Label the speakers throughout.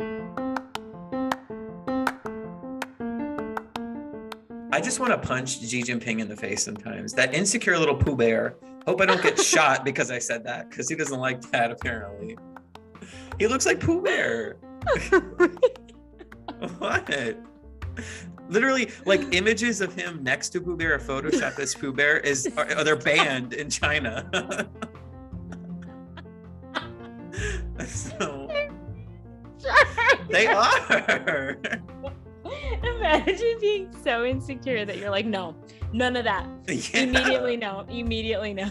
Speaker 1: I just want to punch Xi Jinping in the face sometimes. That insecure little Pooh Bear. Hope I don't get shot because I said that because he doesn't like that apparently. He looks like Pooh Bear. what? Literally, like images of him next to Pooh Bear, a Photoshop as Pooh Bear is are, are they're banned in China. they are.
Speaker 2: Imagine being so insecure that you're like, no, none of that.
Speaker 1: Yeah.
Speaker 2: Immediately no. Immediately no.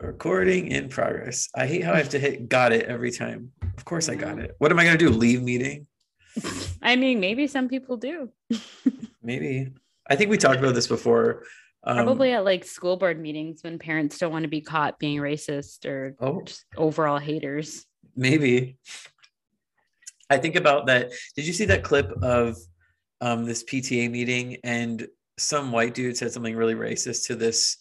Speaker 1: Recording in progress. I hate how I have to hit got it every time. Of course I got it. What am I gonna do? Leave meeting?
Speaker 2: I mean, maybe some people do.
Speaker 1: Maybe. I think we talked about this before. Um,
Speaker 2: Probably at like school board meetings when parents don't want to be caught being racist or
Speaker 1: Oh.
Speaker 2: just overall haters.
Speaker 1: maybe. I think about that. Did you see that clip of um, this PTA meeting and some white dude said something really racist to this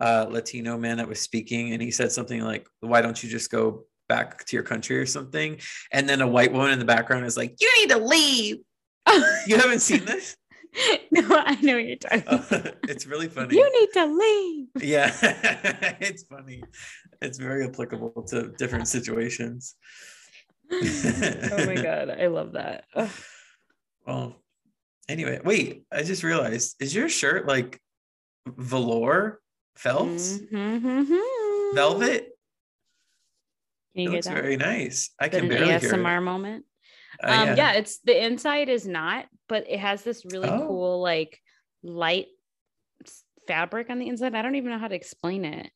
Speaker 1: uh, Latino man that was speaking, and he said something like, "Why don't you just go back to your country or something?" And then a white woman in the background is like, "You need to leave." You haven't seen this?
Speaker 2: no, I know what you're talking about.
Speaker 1: it's really funny.
Speaker 2: You need to leave.
Speaker 1: yeah, it's funny. It's very applicable to different situations.
Speaker 2: oh my god, I love that. Ugh.
Speaker 1: Well, anyway, wait, I just realized is your shirt like velour felt
Speaker 2: Mhm.
Speaker 1: velvet?
Speaker 2: Can
Speaker 1: It
Speaker 2: you hear
Speaker 1: looks
Speaker 2: that?
Speaker 1: very nice. I can
Speaker 2: an
Speaker 1: barely hear it.
Speaker 2: ASMR moment.
Speaker 1: Uh,
Speaker 2: um, yeah. it's the inside is not, but it has this really
Speaker 1: Oh.
Speaker 2: cool like light fabric on the inside. I don't even know how to explain it.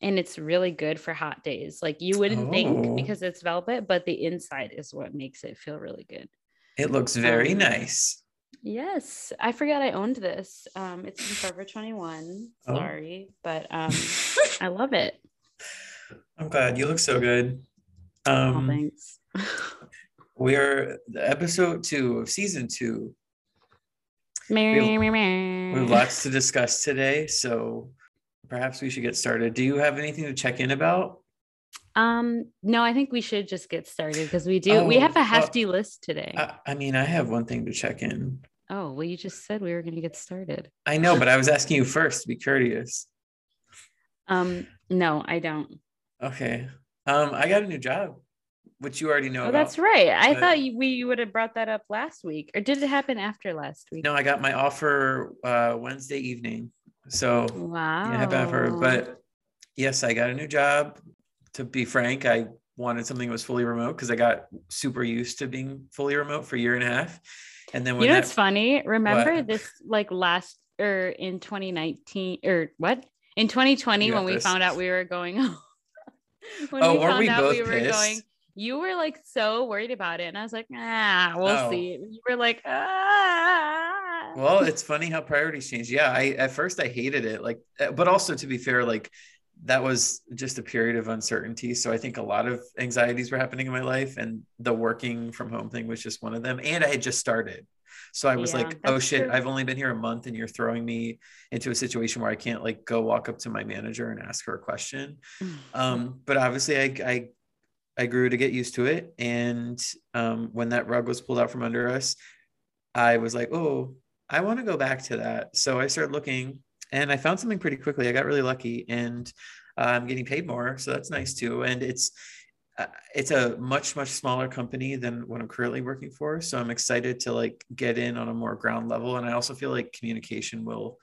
Speaker 2: And it's really good for hot days. Like you wouldn't
Speaker 1: Oh.
Speaker 2: think because it's velvet, but the inside is what makes it feel really good.
Speaker 1: It looks very
Speaker 2: Um,
Speaker 1: nice.
Speaker 2: Yes, I forgot I owned this. Um, it's from Forever 21.
Speaker 1: Oh.
Speaker 2: Sorry, but um, I love it.
Speaker 1: I'm glad you look so good.
Speaker 2: oh,
Speaker 1: Um,
Speaker 2: thanks.
Speaker 1: we are the episode two of season two.
Speaker 2: Meh, meh,
Speaker 1: We have lots to discuss today, so perhaps we should get started. Do you have anything to check in about?
Speaker 2: Um, no, I think we should just get started because we do. we
Speaker 1: Oh,
Speaker 2: have a hefty list today.
Speaker 1: I, I mean, I have one thing to check in.
Speaker 2: oh, well, you just said we were going to get started.
Speaker 1: I know, but I was asking you first to be courteous.
Speaker 2: Um, no, I don't.
Speaker 1: Okay. Um, I got a new job, which you already know
Speaker 2: Oh,
Speaker 1: about.
Speaker 2: that's right. I
Speaker 1: but-
Speaker 2: thought you, we would have brought that up last week, or did it happen after last week?
Speaker 1: No, I got my offer uh, Wednesday evening. So
Speaker 2: Wow.
Speaker 1: yeah, happy But yes, I got a new job. To be frank, I wanted something that was fully remote because I got super used to being fully remote for a year and a half. And then when
Speaker 2: you know
Speaker 1: that,
Speaker 2: what's funny? Remember
Speaker 1: What?
Speaker 2: this like last or in 2019 or what? In 2020
Speaker 1: You got
Speaker 2: when we found out we were going when
Speaker 1: Oh,
Speaker 2: we found
Speaker 1: we
Speaker 2: out
Speaker 1: both
Speaker 2: we were
Speaker 1: pissed?
Speaker 2: going you were like so worried about it and I was like, "Ah, we'll
Speaker 1: Oh.
Speaker 2: see." You were like, "Ah."
Speaker 1: well, it's funny how priorities change. Yeah, I at first I hated it, like, uh, but also to be fair, like that was just a period of uncertainty. So I think a lot of anxieties were happening in my life, and the working from home thing was just one of them. And I had just started, so I was
Speaker 2: Yeah,
Speaker 1: like, oh shit,
Speaker 2: true.
Speaker 1: I've only been here a month, and you're throwing me into a situation where I can't like go walk up to my manager and ask her a question. Um, but obviously, I, I I grew to get used to it, and um, when that rug was pulled out from under us, I was like, oh, I want to go back to that. So I started looking, and I found something pretty quickly. I got really lucky, and uh, I'm getting paid more, so that's nice too. And it's uh, it's a much much smaller company than what I'm currently working for, so I'm excited to like get in on a more ground level. And I also feel like communication will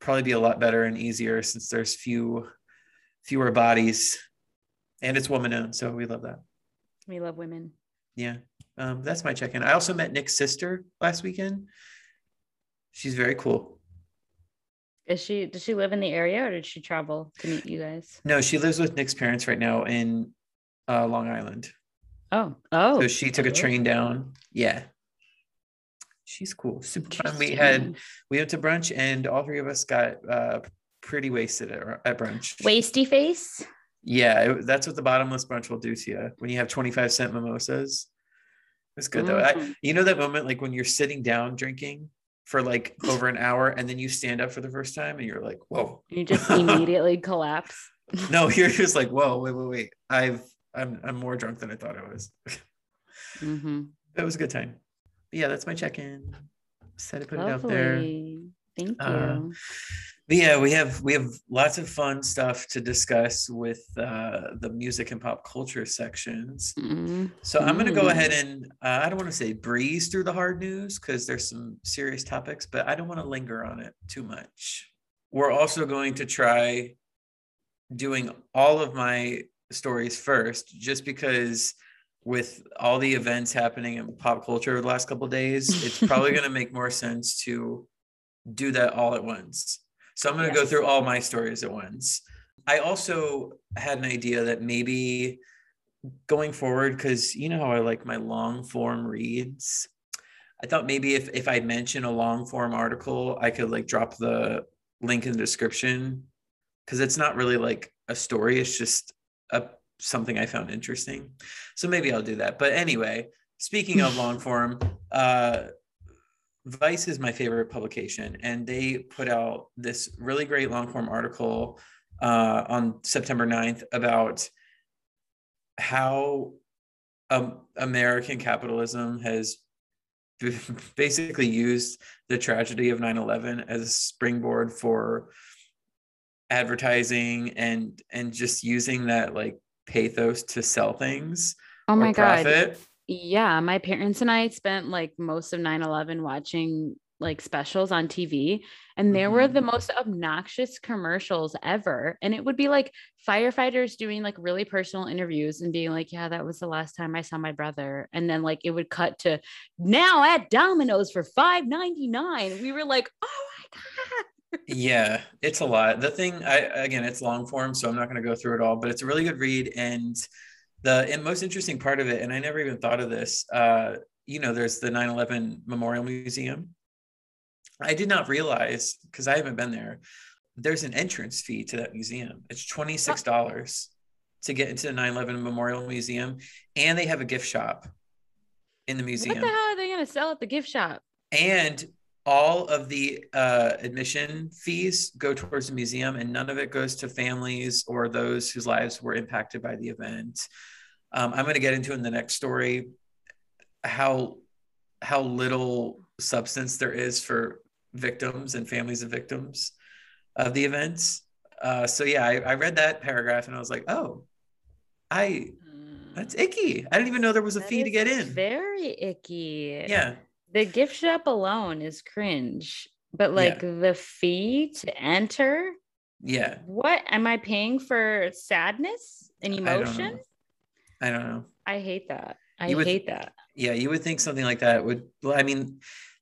Speaker 1: probably be a lot better and easier since there's few fewer bodies and it's woman owned so we love that.
Speaker 2: We love women.
Speaker 1: yeah um, that's my check-in. I also met nick's sister last weekend. She's very cool.
Speaker 2: Is she does she live in the area or did she travel to meet you guys?
Speaker 1: no she lives with nick's parents right now in uh, long island.
Speaker 2: Oh, oh.
Speaker 1: so she took a train down. Yeah. She's cool. Super fun. We had we went to brunch and all three of us got uh, pretty wasted at, at brunch.
Speaker 2: Wasty face.
Speaker 1: Yeah, it, that's what the bottomless brunch will do to you when you have 25 cent mimosas. It's good though. I,
Speaker 2: Mhm.
Speaker 1: you know that moment like when you're sitting down drinking for like over an hour and then you stand up for the first time and you're like, whoa.
Speaker 2: You just immediately collapse.
Speaker 1: no, you're just like, whoa, wait, wait, wait. I've I'm I'm more drunk than I thought I was.
Speaker 2: mm-hmm.
Speaker 1: It was a good time. But yeah, that's my check-in. Said to put Lovely. it out there.
Speaker 2: Thank you. Uh,
Speaker 1: yeah, we have we have lots of fun stuff to discuss with uh, the music and pop culture sections. Mm-hmm. So I'm going to go ahead and uh, I don't want to say breeze through the hard news because there's some serious topics, but I don't want to linger on it too much. We're also going to try doing all of my stories first, just because with all the events happening in pop culture over the last couple days, it's probably going to make more sense to do that all at once. So I'm going to yes. go through all my stories at once. I also had an idea that maybe going forward, because you know how I like my long form reads. I thought maybe if if I mention a long form article, I could like drop the link in the description because it's not really like a story. It's just a something I found interesting. So maybe I'll do that. But anyway, speaking of long form, uh, Vice is my favorite publication, and they put out this really great long form article uh, on September 9th about how um, American capitalism has basically used the tragedy of 9-11 as a springboard for advertising and and just using that like pathos to sell things
Speaker 2: oh my god yeah, my parents and I spent like most of 9/11 watching like specials on TV and there mm-hmm. were the mm-hmm. most obnoxious commercials ever and it would be like firefighters doing like really personal interviews and being like yeah that was the last time I saw my brother and then like it would cut to now at Domino's for 5.99 we were like oh my god
Speaker 1: yeah it's a lot the thing I again it's long form so I'm not going to go through it all but it's a really good read and the most interesting part of it, and I never even thought of this, uh, you know, there's the 9 11 Memorial Museum. I did not realize, because I haven't been there, there's an entrance fee to that museum. It's $26 to get into the 9 11 Memorial Museum, and they have a gift shop in the museum. What
Speaker 2: the hell are they going to sell at the gift shop?
Speaker 1: And all of the uh, admission fees go towards the museum and none of it goes to families or those whose lives were impacted by the event. Um, i'm going to get into in the next story how how little substance there is for victims and families of victims of the events uh, so yeah I, I read that paragraph and i was like oh i that's icky. I didn't even know there was a that fee to get in.
Speaker 2: very icky.
Speaker 1: Yeah
Speaker 2: the gift shop alone is cringe, but like yeah. the fee to enter.
Speaker 1: Yeah.
Speaker 2: What am I paying for sadness and emotion?
Speaker 1: I don't know.
Speaker 2: I, hate that. I would, hate that.
Speaker 1: Yeah, you would think something like that would I mean,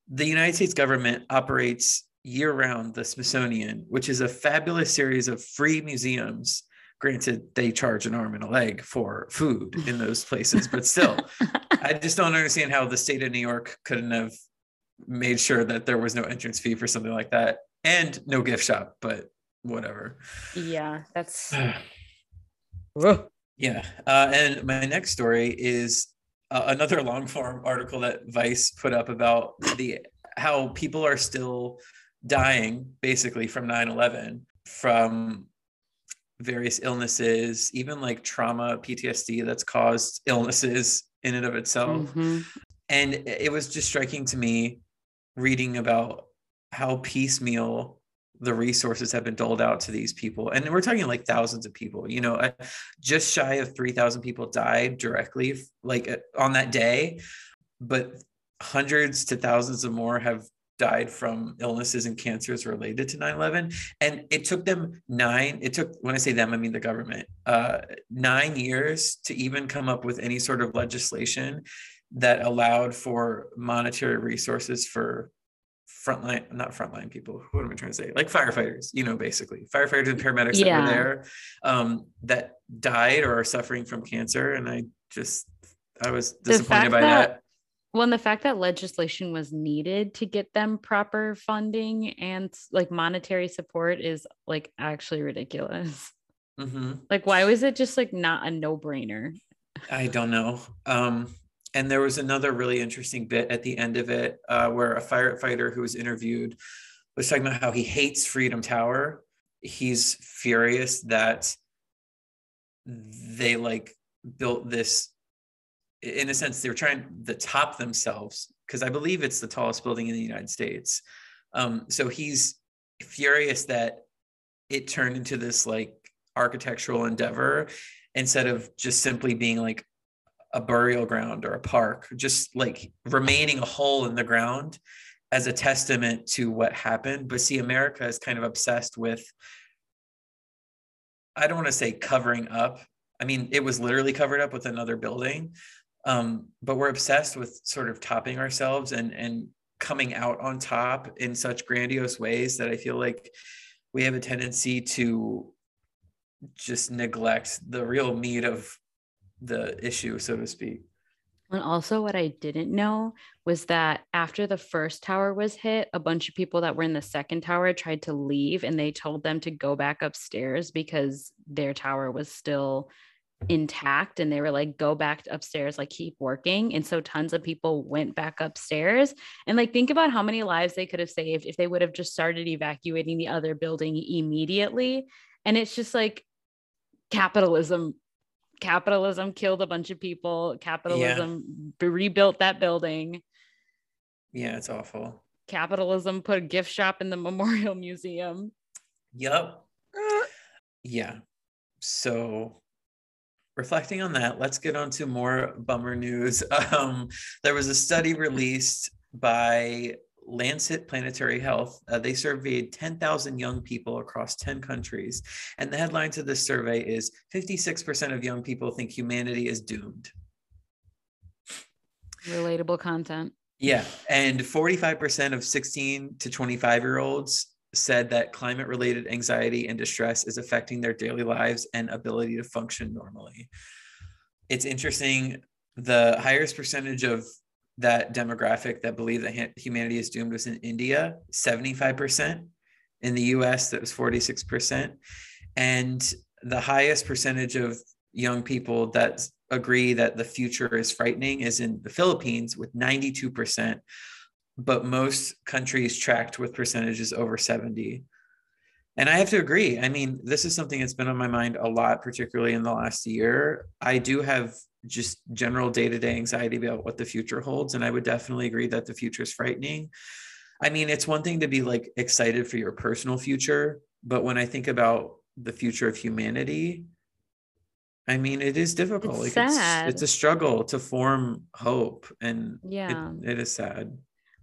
Speaker 1: the United States government operates year round the Smithsonian, which is a fabulous series of free museums granted they charge an arm and a leg for food in those places but still i just don't understand how the state of new york couldn't have made sure that there was no entrance fee for something like that and no gift shop but whatever.
Speaker 2: Yeah that's
Speaker 1: yeah uh, and my next story is uh, another long form article that vice put up about the how people are still dying basically from 9-11 from various illnesses, even like trauma, PTSD that's caused illnesses in and of itself. Mm-hmm. And it was just striking to me reading about how piecemeal the resources have been doled out to these people. And we're talking like thousands of people, you know, just shy of 3,000 people died directly like uh, on that day, but hundreds to thousands of more have died from illnesses and cancers related to 9-11 and it took them nine it took when i say them i mean the government uh, nine years to even come up with any sort of legislation that allowed for monetary resources for frontline not frontline people what am i trying to say? Like firefighters you know basically. Firefighters and paramedics yeah. that were there um, that died or are suffering from cancer. And i just i was disappointed by that, that
Speaker 2: well, and the fact that legislation was needed to get them proper funding and like monetary support is like actually ridiculous. Mm-hmm. Like, why was it just like not a no brainer?
Speaker 1: I don't know. Um, and there was another really interesting bit at the end of it uh, where a firefighter who was interviewed was talking about how he hates Freedom Tower. He's furious that they like built this in a sense they were trying to top themselves because i believe it's the tallest building in the united states. Um, so he's furious that it turned into this like architectural endeavor instead of just simply being like a burial ground or a park just like remaining a hole in the ground as a testament to what happened. But see america is kind of obsessed with i don't want to say covering up. I mean it was literally covered up with another building um, but we're obsessed with sort of topping ourselves and and coming out on top in such grandiose ways that I feel like we have a tendency to just neglect the real meat of the issue, so to speak.
Speaker 2: And also, what I didn't know was that after the first tower was hit, a bunch of people that were in the second tower tried to leave and they told them to go back upstairs because their tower was still intact and they were like go back upstairs like keep working and so tons of people went back upstairs and like think about how many lives they could have saved if they would have just started evacuating the other building immediately and it's just like capitalism capitalism killed a bunch of people capitalism yeah. rebuilt that building.
Speaker 1: Yeah it's awful.
Speaker 2: Capitalism put a gift shop in the memorial museum.
Speaker 1: Yep yeah. So reflecting on that, let's get on to more bummer news. Um, there was a study released by Lancet Planetary Health. Uh, they surveyed 10,000 young people across 10 countries. And the headline to this survey is 56% of young people think humanity is doomed.
Speaker 2: Relatable content.
Speaker 1: Yeah. And 45% of 16 to 25 year olds said that climate related anxiety and distress is affecting their daily lives and ability to function normally. It's interesting. The highest percentage of that demographic that believe that humanity is doomed was in India, 75%. In the US, that was 46%. And the highest percentage of young people that agree that the future is frightening is in the Philippines with 92%, but most countries tracked with percentages over 70. And I have to agree. I mean, this is something that's been on my mind a lot, particularly in the last year. I do have just general day to day anxiety about what the future holds. And I would definitely agree that the future is frightening. I mean, it's one thing to be like excited for your personal future, but when I think about the future of humanity, I mean, it is difficult. It's like sad. It's, it's a struggle to form hope, and
Speaker 2: yeah,
Speaker 1: it, it is sad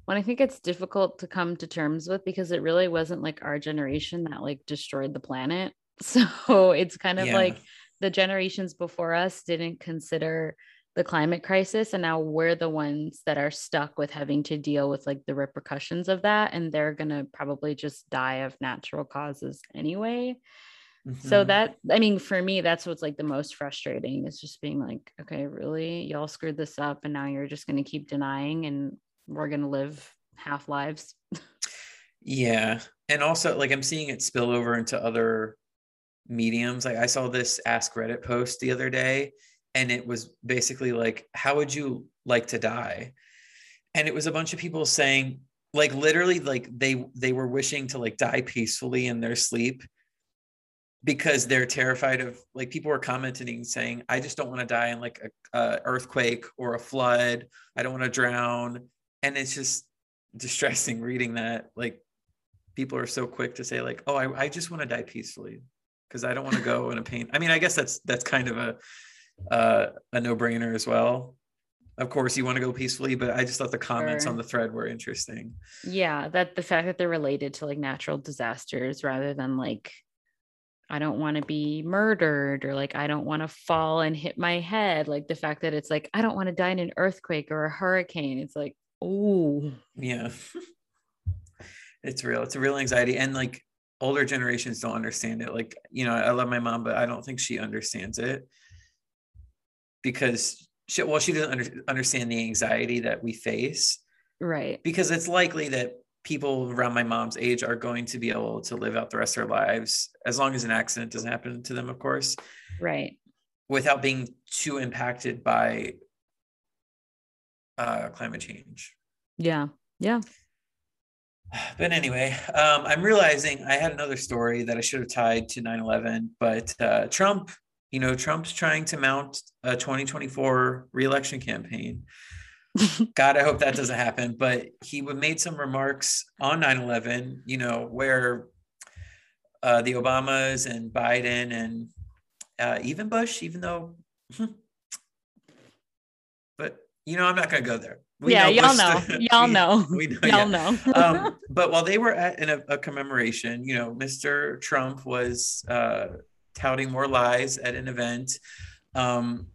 Speaker 2: when I think it's difficult to come to terms with because it really wasn't like our generation that like destroyed the planet. So it's kind of yeah. like the generations before us didn't consider the climate crisis and now we're the ones that are stuck with having to deal with like the repercussions of that and they're going to probably just die of natural causes anyway. Mm-hmm. So that I mean for me that's what's like the most frustrating is just being like okay really y'all screwed this up and now you're just going to keep denying and we're going to live half lives.
Speaker 1: yeah. And also, like, I'm seeing it spill over into other mediums. Like, I saw this Ask Reddit post the other day, and it was basically like, How would you like to die? And it was a bunch of people saying, like, literally, like, they they were wishing to like die peacefully in their sleep because they're terrified of like people were commenting saying i just don't want to die in like a, a, earthquake or a flood i don't want to drown and it's just distressing reading that like people are so quick to say like oh i, I just want to die peacefully because i don't want to go in a pain i mean i guess that's that's kind of a uh, a no-brainer as well of course you want to go peacefully but i just thought the comments sure. on the thread were interesting
Speaker 2: yeah that the fact that they're related to like natural disasters rather than like I don't want to be murdered or like I don't want to fall and hit my head. Like the fact that it's like I don't want to die in an earthquake or a hurricane. It's like, Oh,
Speaker 1: yeah. it's real. It's a real anxiety. And like older generations don't understand it. Like, you know, I love my mom, but I don't think she understands it because she, well, she doesn't under, understand the anxiety that we face.
Speaker 2: Right.
Speaker 1: Because it's likely that people around my mom's age are going to be able to live out the rest of their lives as long as an accident doesn't happen to them, of course.
Speaker 2: Right.
Speaker 1: Without being too impacted by uh, climate change.
Speaker 2: Yeah. Yeah.
Speaker 1: But anyway, um, I'm realizing I had another story that I should have tied to 9 11, but uh, Trump you know, Trump's trying to mount a 2024 reelection campaign. God, I hope that doesn't happen. But he made some remarks on 9 11, you know, where uh, the Obamas and Biden and uh, even Bush, even though, but you know, I'm not going to go there.
Speaker 2: We yeah, know y'all know. Y'all we, know. We know. Y'all yeah. know.
Speaker 1: um, but while they were at in a, a, commemoration, you know, Mr. Trump was uh, touting more lies at an event. Um,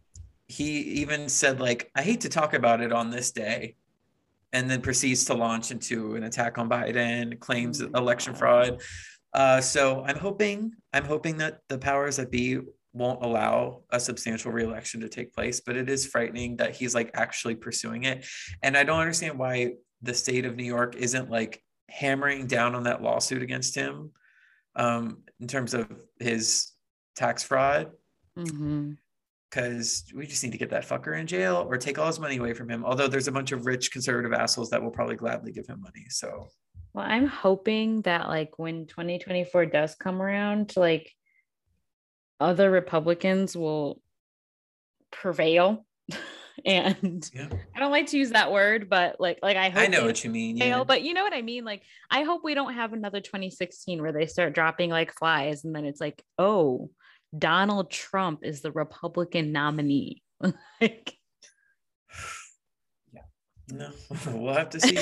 Speaker 1: he even said, like, I hate to talk about it on this day, and then proceeds to launch into an attack on Biden, claims oh election fraud. Uh, so I'm hoping, I'm hoping that the powers that be won't allow a substantial reelection to take place, but it is frightening that he's like actually pursuing it. And I don't understand why the state of New York isn't like hammering down on that lawsuit against him um, in terms of his tax fraud. Mm-hmm because we just need to get that fucker in jail or take all his money away from him. Although there's a bunch of rich conservative assholes that will probably gladly give him money. So,
Speaker 2: well, I'm hoping that like when 2024 does come around, like other Republicans will prevail. and yeah. I don't like to use that word, but like, like I hope
Speaker 1: I know what you mean.
Speaker 2: Fail, yeah. But you know what I mean? Like, I hope we don't have another 2016 where they start dropping like flies, and then it's like, oh, Donald Trump is the Republican nominee. like,
Speaker 1: yeah, no, we'll have to see.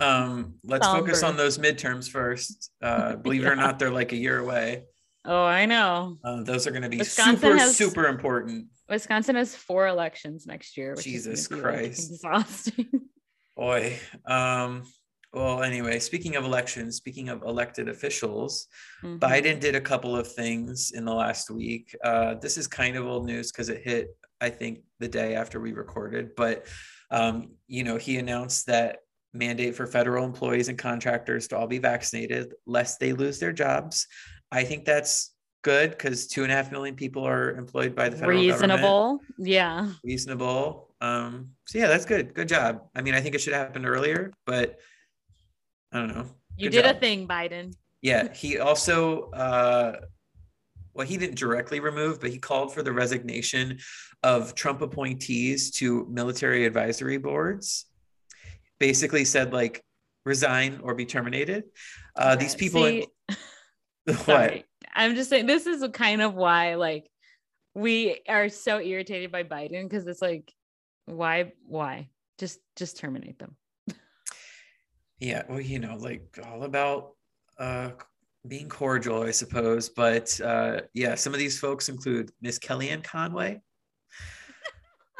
Speaker 1: um, let's Somber. focus on those midterms first. Uh, believe yeah. it or not, they're like a year away.
Speaker 2: Oh, I know.
Speaker 1: Uh, those are going to be Wisconsin super, has, super important.
Speaker 2: Wisconsin has four elections next year.
Speaker 1: Jesus Christ. Like exhausting. Boy. Um, well, anyway, speaking of elections, speaking of elected officials, mm-hmm. Biden did a couple of things in the last week. Uh, this is kind of old news because it hit, I think, the day after we recorded. But, um, you know, he announced that mandate for federal employees and contractors to all be vaccinated lest they lose their jobs. I think that's good because two and a half million people are employed by the federal
Speaker 2: reasonable.
Speaker 1: Government.
Speaker 2: Yeah.
Speaker 1: Reasonable. Um, so yeah, that's good. Good job. I mean, I think it should have happened earlier, but I don't know.
Speaker 2: You did job. a thing, Biden.
Speaker 1: Yeah. He also uh well, he didn't directly remove, but he called for the resignation of Trump appointees to military advisory boards. Basically said like resign or be terminated. Uh, okay. These people. See,
Speaker 2: Sorry. I'm just saying this is kind of why like we are so irritated by Biden because it's like why why just just terminate them.
Speaker 1: yeah, well, you know, like all about uh being cordial, I suppose. But uh yeah, some of these folks include Miss Kellyanne Conway.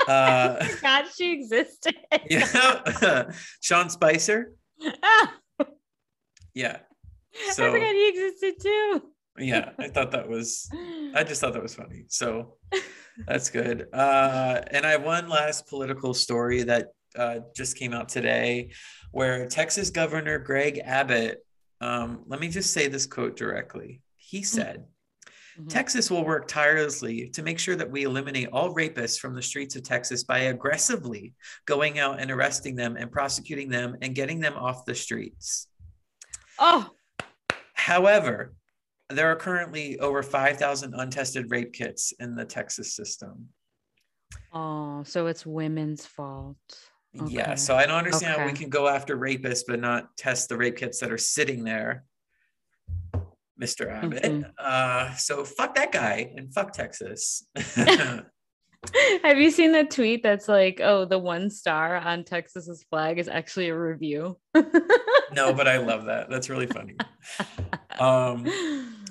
Speaker 2: Uh God, she existed.
Speaker 1: yeah. Sean Spicer. yeah.
Speaker 2: So, I forgot he existed too.
Speaker 1: yeah, I thought that was I just thought that was funny. So that's good. Uh, and I have one last political story that uh, just came out today where Texas Governor Greg Abbott, um, let me just say this quote directly. He mm-hmm. said, mm-hmm. Texas will work tirelessly to make sure that we eliminate all rapists from the streets of Texas by aggressively going out and arresting them and prosecuting them and getting them off the streets.
Speaker 2: Oh,
Speaker 1: However, there are currently over 5,000 untested rape kits in the Texas system.
Speaker 2: Oh, so it's women's fault.
Speaker 1: Okay. Yeah. So I don't understand okay. how we can go after rapists but not test the rape kits that are sitting there, Mr. Abbott. Mm-hmm. Uh, so fuck that guy and fuck Texas.
Speaker 2: Have you seen the tweet that's like, oh, the one star on Texas's flag is actually a review?
Speaker 1: no, but I love that. That's really funny. Um,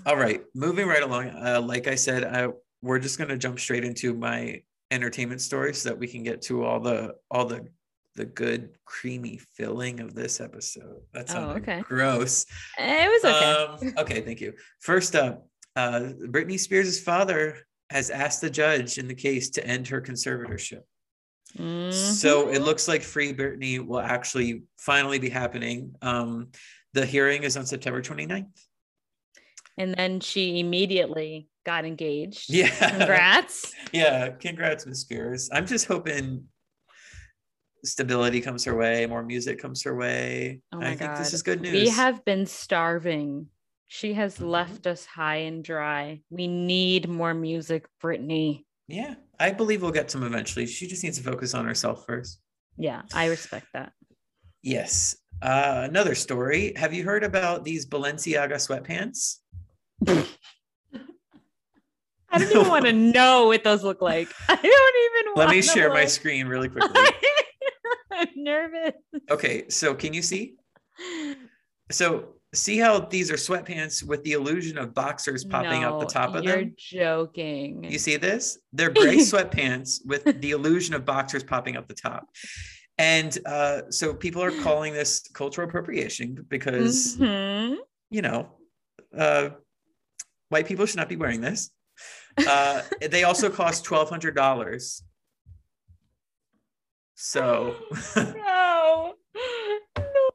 Speaker 1: all right, moving right along. Uh, like I said, I, we're just gonna jump straight into my entertainment story so that we can get to all the all the the good creamy filling of this episode. That sounds oh, okay. gross.
Speaker 2: It was okay.
Speaker 1: Um, okay, thank you. First up, uh, Britney Spears' father has asked the judge in the case to end her conservatorship. Mm-hmm. So it looks like Free Britney will actually finally be happening. Um, the hearing is on September 29th.
Speaker 2: And then she immediately got engaged.
Speaker 1: Yeah.
Speaker 2: Congrats.
Speaker 1: yeah. Congrats, Miss Spears. I'm just hoping stability comes her way, more music comes her way. Oh my I God. think this is good news.
Speaker 2: We have been starving She has mm-hmm. left us high and dry. We need more music, Britney.
Speaker 1: Yeah, I believe we'll get some eventually. She just needs to focus on herself first.
Speaker 2: Yeah, I respect that.
Speaker 1: Yes. Uh, another story. Have you heard about these Balenciaga sweatpants?
Speaker 2: I don't even want to know what those look like. I don't
Speaker 1: even want to. Let me share look. my screen really quickly.
Speaker 2: I'm nervous.
Speaker 1: Okay, so can you see? So see how these are sweatpants with the illusion of boxers popping no, out the top of
Speaker 2: you're
Speaker 1: them?
Speaker 2: You're joking.
Speaker 1: You see this? They're gray sweatpants with the illusion of boxers popping up the top. And uh, so people are calling this cultural appropriation because, mm-hmm. you know, uh, white people should not be wearing this. Uh, they also cost twelve hundred dollars. So
Speaker 2: no. no.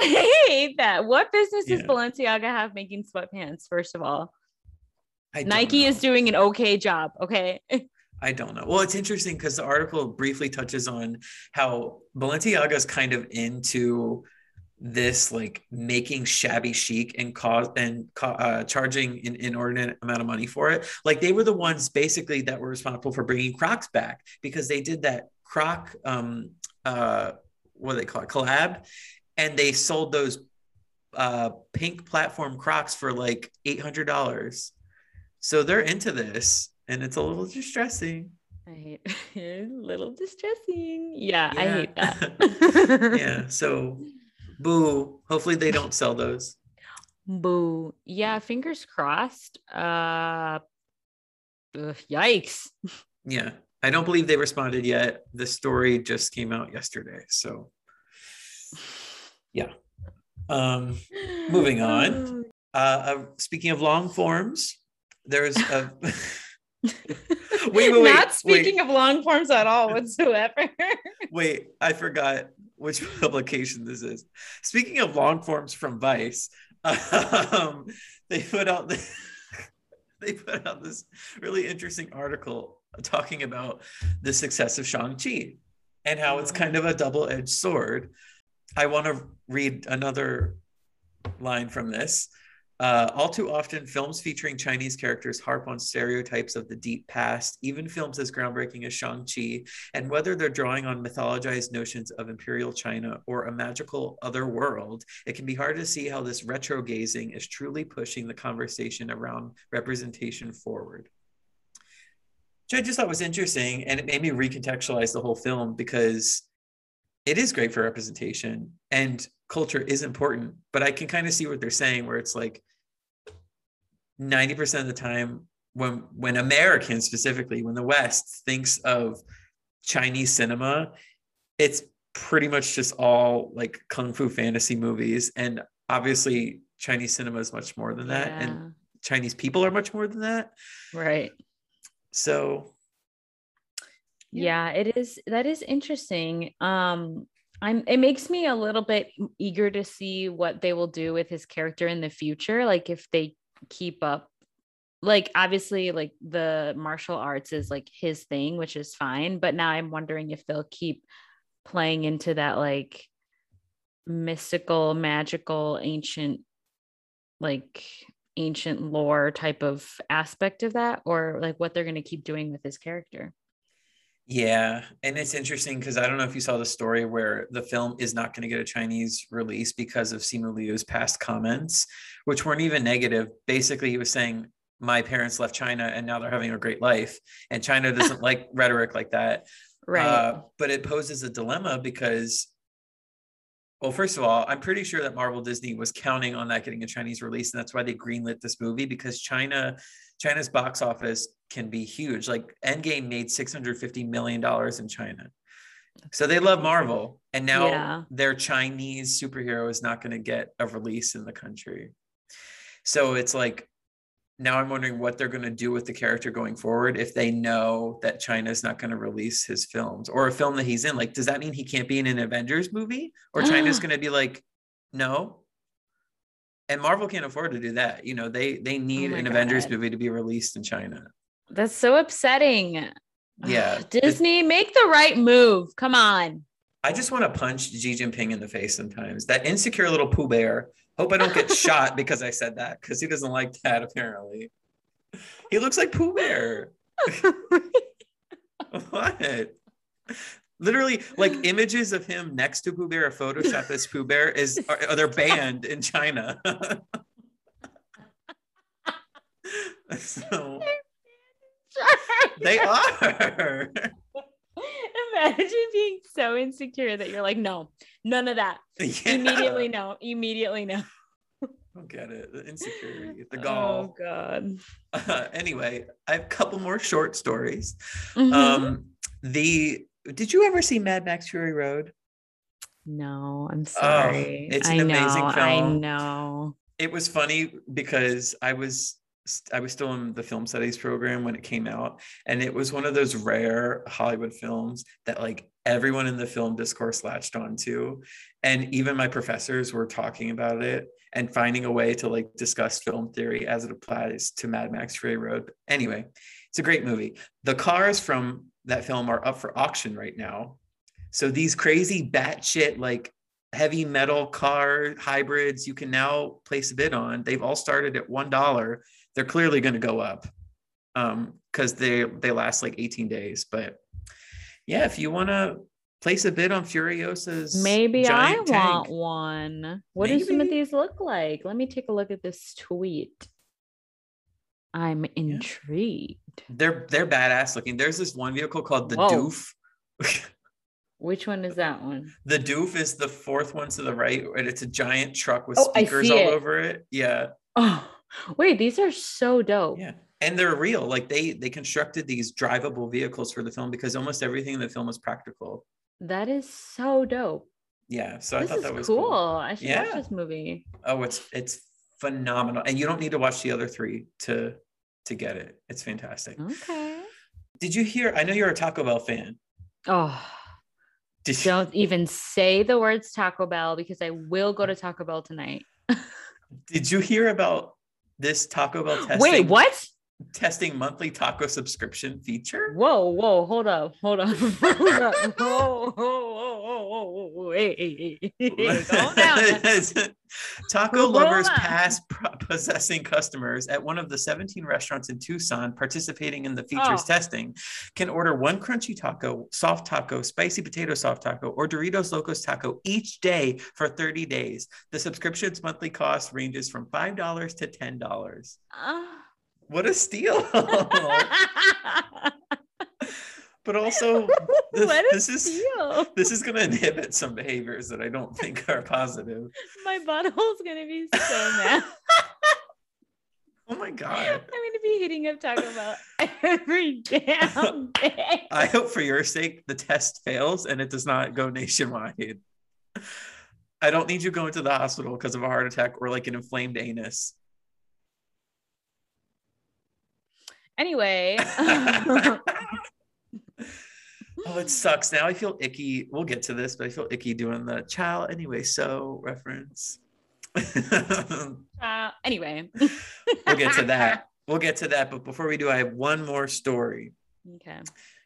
Speaker 2: I hate that. What business does yeah. Balenciaga have making sweatpants? First of all, Nike know. is doing an okay job. Okay.
Speaker 1: I don't know. Well, it's interesting because the article briefly touches on how Balenciaga is kind of into this like making shabby chic and cause and uh, charging an inordinate amount of money for it. Like they were the ones basically that were responsible for bringing Crocs back because they did that Croc um uh what do they call it collab, and they sold those uh pink platform Crocs for like eight hundred dollars. So they're into this, and it's a little distressing.
Speaker 2: I hate a little distressing. Yeah, yeah. I hate that.
Speaker 1: yeah. So Boo. Hopefully they don't sell those.
Speaker 2: Boo. Yeah, fingers crossed. Uh ugh, yikes.
Speaker 1: Yeah. I don't believe they responded yet. The story just came out yesterday. So yeah. Um moving on. Uh, uh speaking of long forms, there's a
Speaker 2: wait, wait, wait. Not speaking wait. of long forms at all whatsoever.
Speaker 1: wait, I forgot which publication this is. Speaking of long forms from Vice, um, they put out the, they put out this really interesting article talking about the success of Shang-Chi and how it's kind of a double-edged sword. I want to read another line from this. Uh, all too often, films featuring Chinese characters harp on stereotypes of the deep past, even films as groundbreaking as Shang-Chi, and whether they're drawing on mythologized notions of imperial China or a magical other world, it can be hard to see how this retro gazing is truly pushing the conversation around representation forward. Which I just thought was interesting, and it made me recontextualize the whole film because it is great for representation and culture is important but i can kind of see what they're saying where it's like 90% of the time when when americans specifically when the west thinks of chinese cinema it's pretty much just all like kung fu fantasy movies. And obviously chinese cinema is much more than that yeah. and chinese people are much more than that.
Speaker 2: Right.
Speaker 1: So
Speaker 2: yeah. yeah it is that is interesting um i'm it makes me a little bit eager to see what they will do with his character in the future like if they keep up like obviously like the martial arts is like his thing which is fine but now i'm wondering if they'll keep playing into that like mystical magical ancient like ancient lore type of aspect of that or like what they're going to keep doing with his character
Speaker 1: yeah, and it's interesting because I don't know if you saw the story where the film is not going to get a Chinese release because of Simu Liu's past comments, which weren't even negative. Basically, he was saying, "My parents left China and now they're having a great life," and China doesn't like rhetoric like that.
Speaker 2: Right. Uh,
Speaker 1: but it poses a dilemma because well, first of all, I'm pretty sure that Marvel Disney was counting on that getting a Chinese release, and that's why they greenlit this movie because China, China's box office can be huge. Like Endgame made 650 million dollars in China, so they love Marvel, and now yeah. their Chinese superhero is not going to get a release in the country. So it's like now I'm wondering what they're going to do with the character going forward if they know that China is not going to release his films or a film that he's in. Like, does that mean he can't be in an Avengers movie or China's going to be like, no? And Marvel can't afford to do that. You know, they they oh need oh an God. Avengers movie to be released in China.
Speaker 2: That's so upsetting.
Speaker 1: Yeah.
Speaker 2: Disney, make the right move. Come on.
Speaker 1: I just want to punch Xi Jinping in the face sometimes. That insecure little Pooh Bear Hope I don't get shot because I said that because he doesn't like that apparently. He looks like Pooh Bear. what? Literally, like images of him next to Pooh Bear, a Photoshop as Pooh Bear is are, they're banned in China. so they are.
Speaker 2: Imagine being so insecure that you're like, no, none of that. Yeah. Immediately no. Immediately no.
Speaker 1: I don't get it. The insecurity, the gall.
Speaker 2: Oh God.
Speaker 1: Uh, anyway, I have a couple more short stories. Mm-hmm. Um, the did you ever see Mad Max Fury Road?
Speaker 2: No, I'm oh, sorry.
Speaker 1: Oh, it's an I amazing
Speaker 2: know,
Speaker 1: film.
Speaker 2: I know.
Speaker 1: It was funny because I was I was still in the film studies program when it came out, and it was one of those rare Hollywood films that like everyone in the film discourse latched onto, and even my professors were talking about it and finding a way to like discuss film theory as it applies to Mad Max Fury Road. Anyway, it's a great movie. The cars from that film are up for auction right now. So these crazy batshit like heavy metal car hybrids you can now place a bid on. They've all started at one dollar they're clearly going to go up because um, they they last like 18 days. But yeah, if you want to place a bid on Furiosa's,
Speaker 2: maybe I tank, want one. What maybe? do some of these look like? Let me take a look at this tweet. I'm intrigued.
Speaker 1: They're they're badass looking. There's this one vehicle called the Whoa. Doof.
Speaker 2: Which one is that one?
Speaker 1: The Doof is the fourth one to the right, and it's a giant truck with oh, speakers all it. over it. Yeah.
Speaker 2: Oh, Wait, these are so dope.
Speaker 1: Yeah. And they're real. Like they they constructed these drivable vehicles for the film because almost everything in the film was practical.
Speaker 2: That is so dope.
Speaker 1: Yeah. So this I thought that was
Speaker 2: cool. cool. I should yeah. watch this movie.
Speaker 1: Oh, it's it's phenomenal. And you don't need to watch the other three to to get it. It's fantastic.
Speaker 2: Okay.
Speaker 1: Did you hear? I know you're a Taco Bell fan.
Speaker 2: Oh, Did don't you, even say the words Taco Bell because I will go to Taco Bell tonight.
Speaker 1: Did you hear about this Taco Bell testing.
Speaker 2: Wait, what?
Speaker 1: Testing monthly taco subscription feature.
Speaker 2: Whoa, whoa, hold up, hold up, hold up. Whoa, whoa, whoa, whoa, whoa, whoa. hey, hey, hey, calm down.
Speaker 1: Taco lovers pass possessing customers at one of the 17 restaurants in Tucson participating in the features oh. testing can order one crunchy taco, soft taco, spicy potato soft taco, or Doritos Locos taco each day for 30 days. The subscription's monthly cost ranges from $5 to $10. Uh. What a steal! but also this, this is this is going to inhibit some behaviors that I don't think are positive.
Speaker 2: My butthole's going to be so mad.
Speaker 1: oh my god!
Speaker 2: I'm going to be hitting up Taco Bell every damn day.
Speaker 1: I hope for your sake the test fails and it does not go nationwide. I don't need you going to the hospital because of a heart attack or like an inflamed anus.
Speaker 2: Anyway.
Speaker 1: oh, it sucks. Now I feel icky. We'll get to this, but I feel icky doing the child anyway. So reference.
Speaker 2: uh, anyway,
Speaker 1: we'll get to that. We'll get to that. But before we do, I have one more story.
Speaker 2: Okay.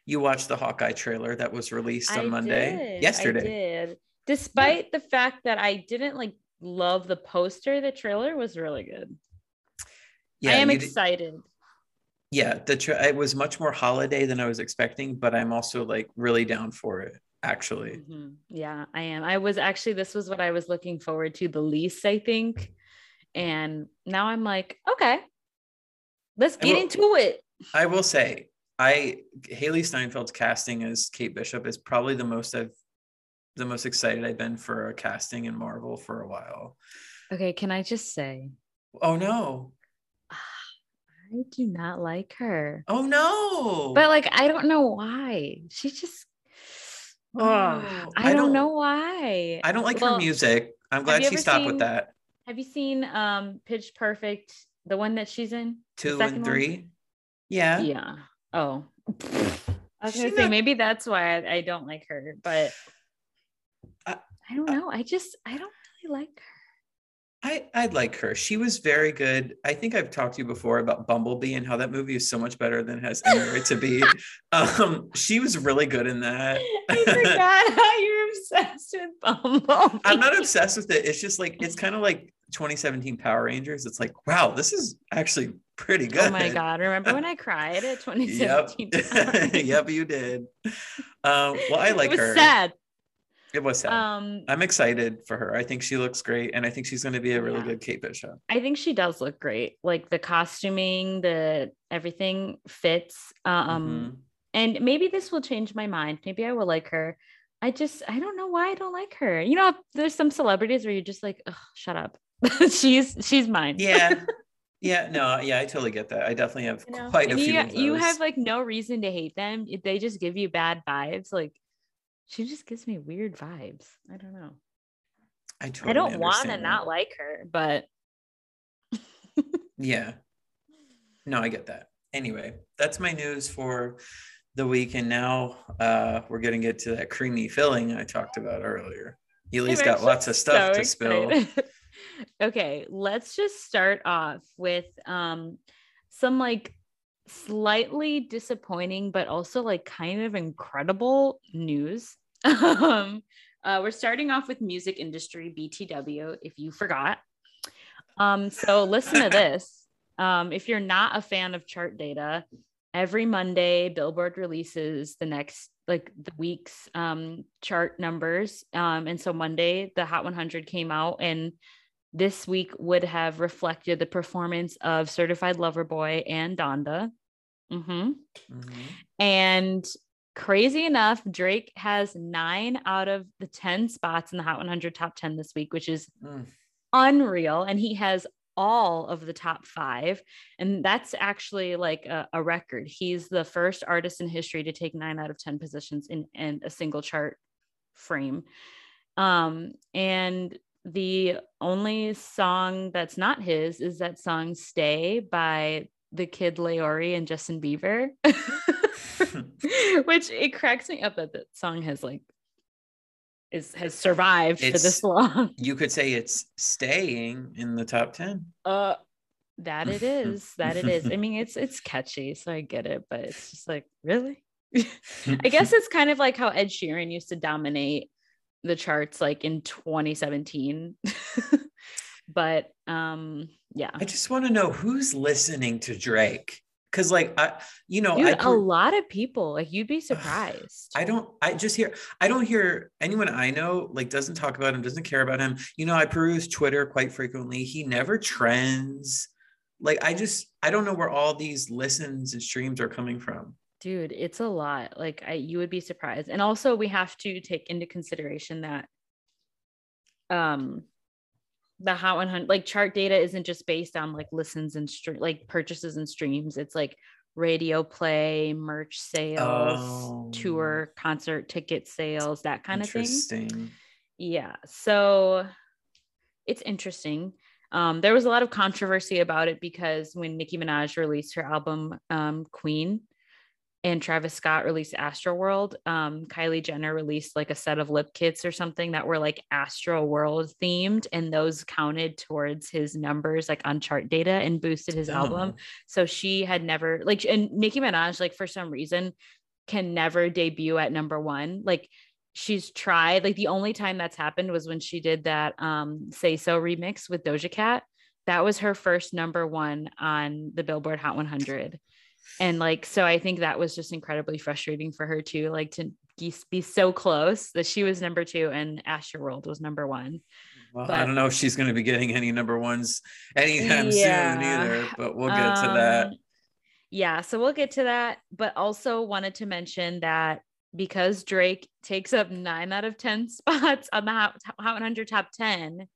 Speaker 1: You watched the Hawkeye trailer that was released on I Monday, did. yesterday.
Speaker 2: I did. Despite yeah. the fact that I didn't like love the poster, the trailer was really good. Yeah, I am excited
Speaker 1: yeah the tra- it was much more holiday than i was expecting but i'm also like really down for it actually.
Speaker 2: Mm-hmm. yeah i am. I was actually this was what i was looking forward to the least i think and now i'm like okay. Let's get will, into it.
Speaker 1: I will say i hailee steinfeld's casting as kate bishop is probably the most i've the most excited i've been for a casting in marvel for a while.
Speaker 2: Okay can i just say
Speaker 1: oh no
Speaker 2: I do not like her.
Speaker 1: Oh no.
Speaker 2: But like I don't know why. She just oh, I, I, don't, don't know why.
Speaker 1: I don't like well, her music. I'm glad she stopped
Speaker 2: seen,
Speaker 1: with that.
Speaker 2: Have you seen um Pitch Perfect, the one that she's in?
Speaker 1: Two and three. One? Yeah.
Speaker 2: Yeah. Oh. I was gonna say not... maybe that's why I, I, don't like her, but I, I don't know. I just I don't really like her.
Speaker 1: I, I like her. She was very good. I think I've talked to you before about Bumblebee and how that movie is so much better than it has any right to be. Um, she was really good in that.
Speaker 2: I forgot how you're obsessed with Bumblebee.
Speaker 1: I'm not obsessed with it. It's just like it's kind of like 2017 Power Rangers, it's like, wow, this is actually pretty good.
Speaker 2: Oh my god! Remember when I cried at 2017?
Speaker 1: Yep, yep you did. Um, well, I like
Speaker 2: it was
Speaker 1: her.
Speaker 2: Sad.
Speaker 1: It was sad.
Speaker 2: Um,
Speaker 1: I'm excited for her. I think she looks great, and I think she's going to be a really
Speaker 2: Yeah.
Speaker 1: good Kate Bishop.
Speaker 2: I think she does look great. Like the costuming, the everything fits. Um,
Speaker 1: Mhm.
Speaker 2: and maybe this will change my mind. Maybe I will like her. I just I don't know why I don't like her. You know, there's some celebrities where you're just like, Ugh, shut up. she's she's mine.
Speaker 1: Yeah, yeah, no, yeah, I totally get that. I definitely have
Speaker 2: You know?
Speaker 1: quite a few.
Speaker 2: you,
Speaker 1: of
Speaker 2: you have like no reason to hate them. They just give you bad vibes. Like she just gives me weird vibes. I don't know.
Speaker 1: I,
Speaker 2: I don't want to not like her, but
Speaker 1: Yeah. No, I get that. Anyway, that's my news for the week, and now uh, we're gonna get to that creamy filling I talked about earlier. Eli's
Speaker 2: I'm
Speaker 1: got lots of stuff
Speaker 2: so
Speaker 1: to spill.
Speaker 2: okay, let's just start off with um some like slightly disappointing but also like kind of incredible news. um uh, we're starting off with music industry BTW if you forgot. Um so listen to this. Um if you're not a fan of chart data, every Monday Billboard releases the next like the week's um chart numbers um and so Monday the Hot 100 came out and this week would have reflected the performance of Certified Lover Boy and Donda. Mhm.
Speaker 1: Mhm.
Speaker 2: And crazy enough, Drake has nine out of the 10 spots in the Hot 100 top 10 this week, which is
Speaker 1: Mm.
Speaker 2: unreal. And he has all of the top five. And that's actually like a, a record. He's the first artist in history to take nine out of 10 positions in, in a single chart frame. Um, and the only song that's not his is that song Stay by the kid LAROI and Justin Bieber. Which it cracks me up that that song has like is has survived for this long.
Speaker 1: You could say it's staying in the top 10.
Speaker 2: Uh that it is. That it is. I mean, it's it's catchy, so I get it, but it's just like, really? I guess it's kind of like how Ed Sheeran used to dominate the charts like in 2017. But um yeah.
Speaker 1: I just want to know who's listening to Drake. Cause like I, you know,
Speaker 2: Dude,
Speaker 1: I
Speaker 2: a
Speaker 1: per-
Speaker 2: lot of people, like you'd be surprised.
Speaker 1: I don't I just hear I don't hear anyone I know like doesn't talk about him, doesn't care about him. You know, I peruse Twitter quite frequently. He never trends. Like I just I don't know where all these listens and streams are coming from.
Speaker 2: Dude, it's a lot. Like I you would be surprised. And also we have to take into consideration that um the Hot 100 like chart data isn't just based on like listens and stre- like purchases and streams. It's like radio play, merch sales,
Speaker 1: Oh.
Speaker 2: tour, concert ticket sales, that kind of thing. Yeah. So it's interesting. Um, there was a lot of controversy about it because when Nicki Minaj released her album um, Queen and Travis Scott released Astro World, um, Kylie Jenner released like a set of lip kits or something that were like Astro World themed, and those counted towards his numbers like on chart data and boosted his album.
Speaker 1: Oh.
Speaker 2: So she had never like, and Nicki Minaj, like for some reason, can never debut at number one. Like she's tried. Like the only time that's happened was when she did that um Say So remix with Doja Cat. That was her first number one on the Billboard Hot 100. And like, so I think that was just incredibly frustrating for her too, like to be, so close that she was number two and Astro World was number one.
Speaker 1: Well,
Speaker 2: But-
Speaker 1: I don't know if she's going to be getting any number ones anytime
Speaker 2: Yeah.
Speaker 1: soon either, but we'll get to that.
Speaker 2: Um, Yeah, so we'll get to that, but also wanted to mention that because Drake takes up nine out of 10 spots on the Hot, Hot 100 top 10,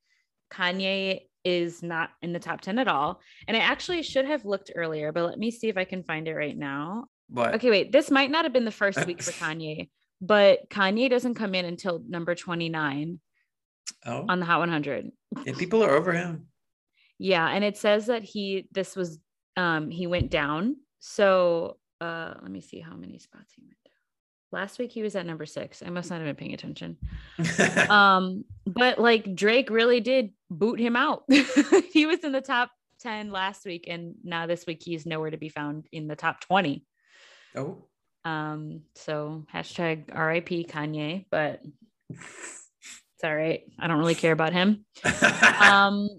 Speaker 2: Kanye is not in the top 10 at all. And I actually should have looked earlier, but let me see if I can find it right now.
Speaker 1: But
Speaker 2: Okay, wait, this might not have been the first week for Kanye, but Kanye doesn't come in until number 29
Speaker 1: oh,
Speaker 2: on the Hot 100.
Speaker 1: And people are over him.
Speaker 2: Yeah, and it says that he this was um he went down. So uh let me see how many spots he went. Last week he was at number 6. I must not have been paying attention. Um but like Drake really did boot him out. he was in the top 10 last week and now this week he's nowhere to be found in the top 20.
Speaker 1: oh,
Speaker 2: Um so hashtag RIP Kanye, but It's all right. I don't really care about him. um,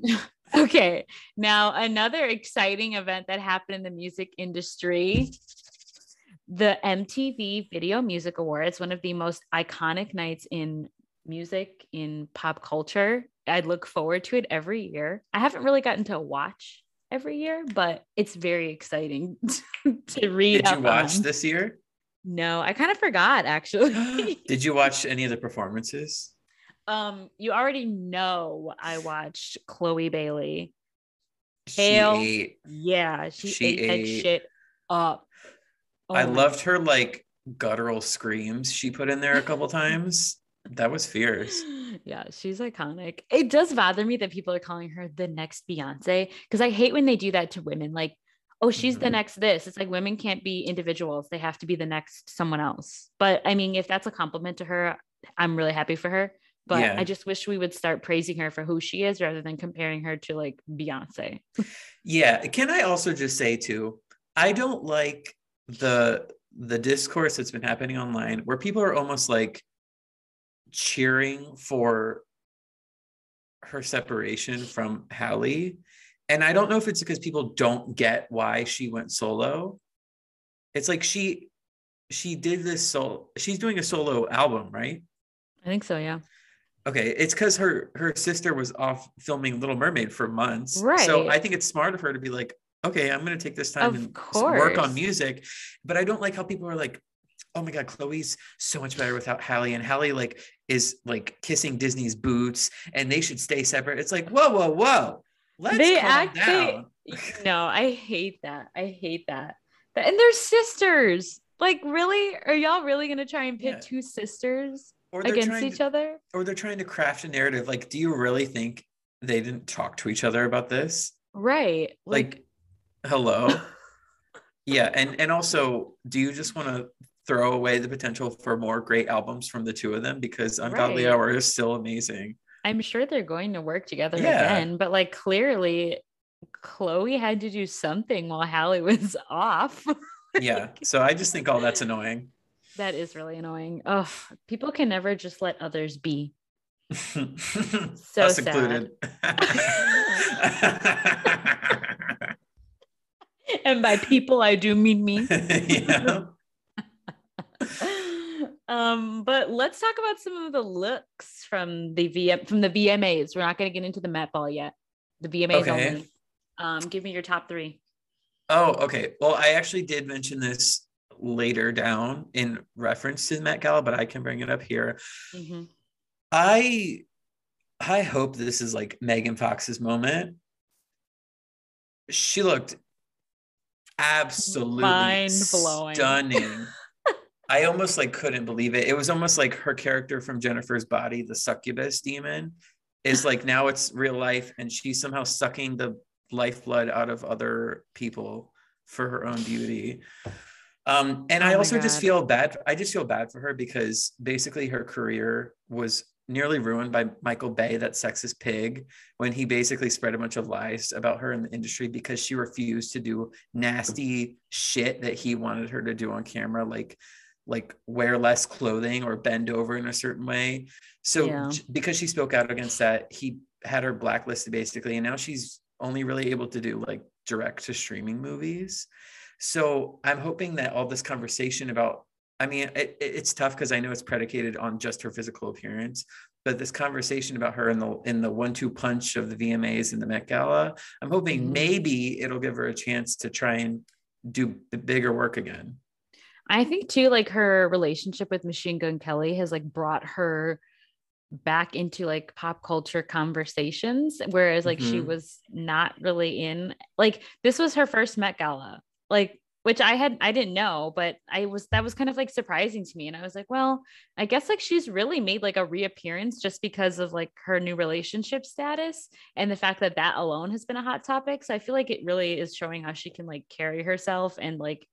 Speaker 2: okay. Now, another exciting event that happened in the music industry the MTV Video Music Awards, one of the most iconic nights in music, in pop culture. I look forward to it every year. I haven't really gotten to watch every year, but it's very exciting to read.
Speaker 1: Did you watch on. this year?
Speaker 2: No, I kind of forgot actually.
Speaker 1: Did you watch any of the performances?
Speaker 2: Um, you already know I watched Chloe Bailey.
Speaker 1: She ate.
Speaker 2: Yeah, she, she ate, ate that shit up.
Speaker 1: Oh I loved her like guttural screams she put in there a couple times. That was fierce.
Speaker 2: Yeah, she's iconic. It does bother me that people are calling her the next Beyonce because I hate when they do that to women. Like, oh, she's mm-hmm. the next this. It's like women can't be individuals, they have to be the next someone else. But I mean, if that's a compliment to her, I'm really happy for her. But yeah. I just wish we would start praising her for who she is rather than comparing her to like Beyonce.
Speaker 1: yeah. Can I also just say, too, I don't like the the discourse that's been happening online where people are almost like cheering for her separation from Halle. And I don't know if it's because people don't get why she went solo. It's like she she did this solo she's doing a solo album, right?
Speaker 2: I think so, yeah.
Speaker 1: Okay, it's because her her sister was off filming Little Mermaid for months. Right. So I think it's smart of her to be like, okay, I'm going to take this time of and course. work on music. But I don't like how people are like, oh my god chloe's so much better without halle and halle like is like kissing disney's boots and they should stay separate it's like whoa whoa whoa let's they calm act down.
Speaker 2: They, no i hate that i hate that and they're sisters like really are y'all really going to try and pit yeah. two sisters against each
Speaker 1: to,
Speaker 2: other
Speaker 1: or they're trying to craft a narrative like do you really think they didn't talk to each other about this
Speaker 2: right
Speaker 1: like, like hello? Yeah and and also do you just want to throw away the potential for more great albums from the two of them? Because ungodly right. hour is still amazing.
Speaker 2: I'm sure they're going to work together yeah. again but like clearly chloe had to do something while halle was off.
Speaker 1: Yeah so i just think all that's annoying.
Speaker 2: that is really annoying. Oh people can never just let others be. So Us sad. included and by people, I do mean me. um, but let's talk about some of the looks from the VM from the VMAs. We're not going to get into the Met Ball yet. The VMAs okay. only. Um, give me your top three.
Speaker 1: Oh, okay. Well, I actually did mention this later down in reference to the Met Gala, but I can bring it up here. Mm-hmm. I I hope this is like Megan Fox's moment. She looked absolutely mind blowing, stunning. I almost like couldn't believe it. It was almost like her character from Jennifer's Body, the succubus demon, is like now it's real life, and she's somehow sucking the lifeblood out of other people for her own beauty. Um, and oh I also just feel bad. I just feel bad for her because basically her career was nearly ruined by Michael Bay, that sexist pig, when he basically spread a bunch of lies about her in the industry because she refused to do nasty shit that he wanted her to do on camera, like like wear less clothing or bend over in a certain way. So yeah. because she spoke out against that, he had her blacklisted basically, and now she's only really able to do like direct to streaming movies. So I'm hoping that all this conversation about I mean, it, it's tough because I know it's predicated on just her physical appearance, but this conversation about her in the in the one-two punch of the VMAs and the Met Gala, I'm hoping mm-hmm. maybe it'll give her a chance to try and do bigger work again.
Speaker 2: I think too, like her relationship with Machine Gun Kelly has like brought her back into like pop culture conversations, whereas like mm-hmm. she was not really in like this was her first Met Gala. Like which I had I didn't know, but I was that was kind of like surprising to me. And I was like, well, I guess like she's really made like a reappearance just because of like her new relationship status and the fact that that alone has been a hot topic. So I feel like it really is showing how she can like carry herself and like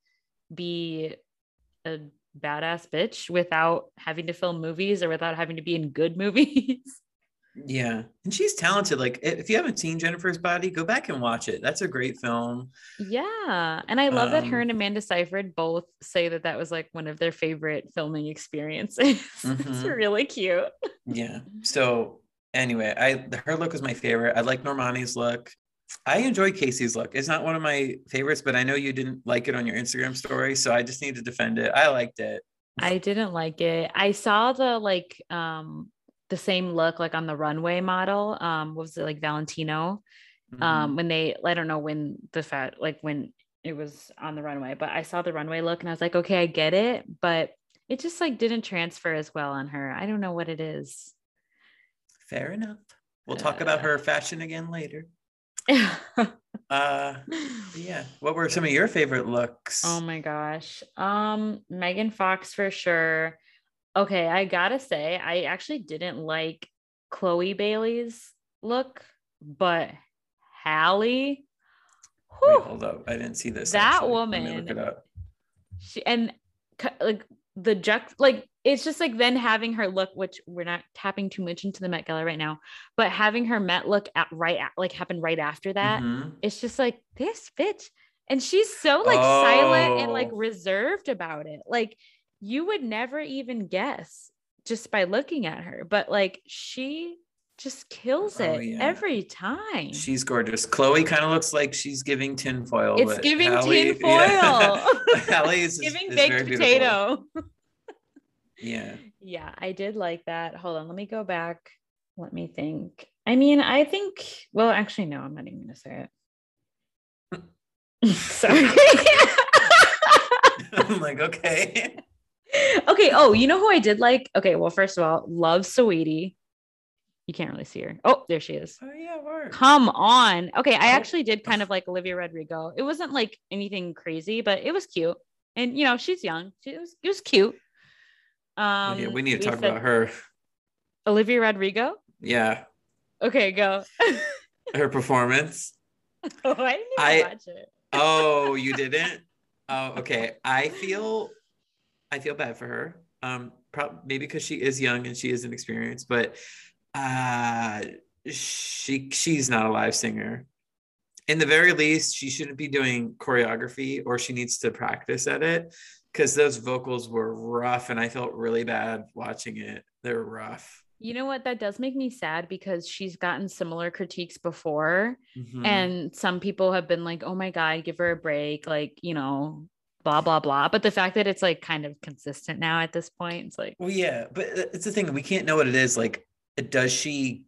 Speaker 2: be a badass bitch without having to film movies or without having to be in good movies.
Speaker 1: Yeah. And she's talented. Like if you haven't seen Jennifer's Body, go back and watch it. That's a great film.
Speaker 2: Yeah. And I love um, that her um, and Amanda Seyfried both say that that was like one of their favorite filming experiences. Mm-hmm. it's really cute.
Speaker 1: Yeah. So anyway, I her look was my favorite. I like Normani's look. I enjoy Casey's look. It's not one of my favorites, but I know you didn't like it on your Instagram story, so I just need to defend it. I liked it.
Speaker 2: I didn't like it. I saw the like um the same look like on the runway model. Um, was it like Valentino? Mm-hmm. Um, when they I don't know when the fat like when it was on the runway, but I saw the runway look and I was like, okay, I get it, but it just like didn't transfer as well on her. I don't know what it is.
Speaker 1: Fair enough. We'll talk uh, about her fashion again later. uh yeah. What were some of your favorite looks?
Speaker 2: Oh my gosh. Um Megan Fox for sure. Okay, I gotta say, I actually didn't like Chloe Bailey's look, but Halle.
Speaker 1: Whew, Wait, hold up. I didn't see this.
Speaker 2: That actually. woman. look it up. She and like the juxt like it's just like then having her look, which we're not tapping too much into the Met Gala right now, but having her Met look at right at, like happen right after that, mm-hmm. it's just like this bitch. And she's so like oh. silent and like oh. reserved about it. Like you would never even guess just by looking at her, but like she just kills oh, it oh, yeah. every time.
Speaker 1: She's gorgeous. Chloe kind of looks like she's giving tinfoil.
Speaker 2: It's giving tinfoil. Yeah. Is giving is, baked is potato.
Speaker 1: Yeah.
Speaker 2: Yeah, I did like that. Hold on, let me go back. Let me think. I mean, I think, well, actually, no, I'm not even going to say
Speaker 1: it. Sorry. I'm like, okay.
Speaker 2: Okay. Oh, you know who I did like? Okay. Well, first of all, love Saweetie. You can't really see her. Oh, there she is.
Speaker 1: Oh, yeah. Word.
Speaker 2: Come on. Okay. I oh. actually did kind of like Olivia Rodrigo. It wasn't like anything crazy, but it was cute. And, you know, she's young. She was, it was cute.
Speaker 1: Um, yeah, we need to talk about her.
Speaker 2: Olivia Rodrigo.
Speaker 1: Yeah.
Speaker 2: Okay, go.
Speaker 1: her performance.
Speaker 2: Oh, I didn't I, watch it.
Speaker 1: oh, you didn't? Oh, okay. I feel, I feel bad for her. Um, probably maybe because she is young and she is inexperienced, but uh, she she's not a live singer. In the very least, she shouldn't be doing choreography, or she needs to practice at it because those vocals were rough and I felt really bad watching it. They're rough.
Speaker 2: You know what? That does make me sad because she's gotten similar critiques before. Mm-hmm. And some people have been like, oh my God, give her a break. Like, you know, blah, blah, blah. But the fact that it's like kind of consistent now at this point, it's like.
Speaker 1: Well, yeah. But uh, it's the thing. We can't know what it is. Like, uh, does she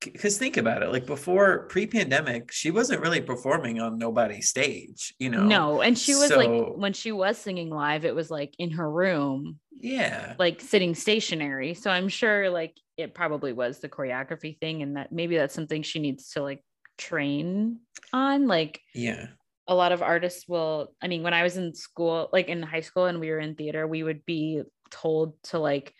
Speaker 1: because think about it like before pre-pandemic she wasn't really performing on nobody's stage you know
Speaker 2: no and she was so, like when she was singing live it was like in her room
Speaker 1: yeah
Speaker 2: like sitting stationary so i'm sure like it probably was the choreography thing and that maybe that's something she needs to like train on like
Speaker 1: yeah
Speaker 2: a lot of artists will i mean when i was in school like in high school and we were in theater we would be told to like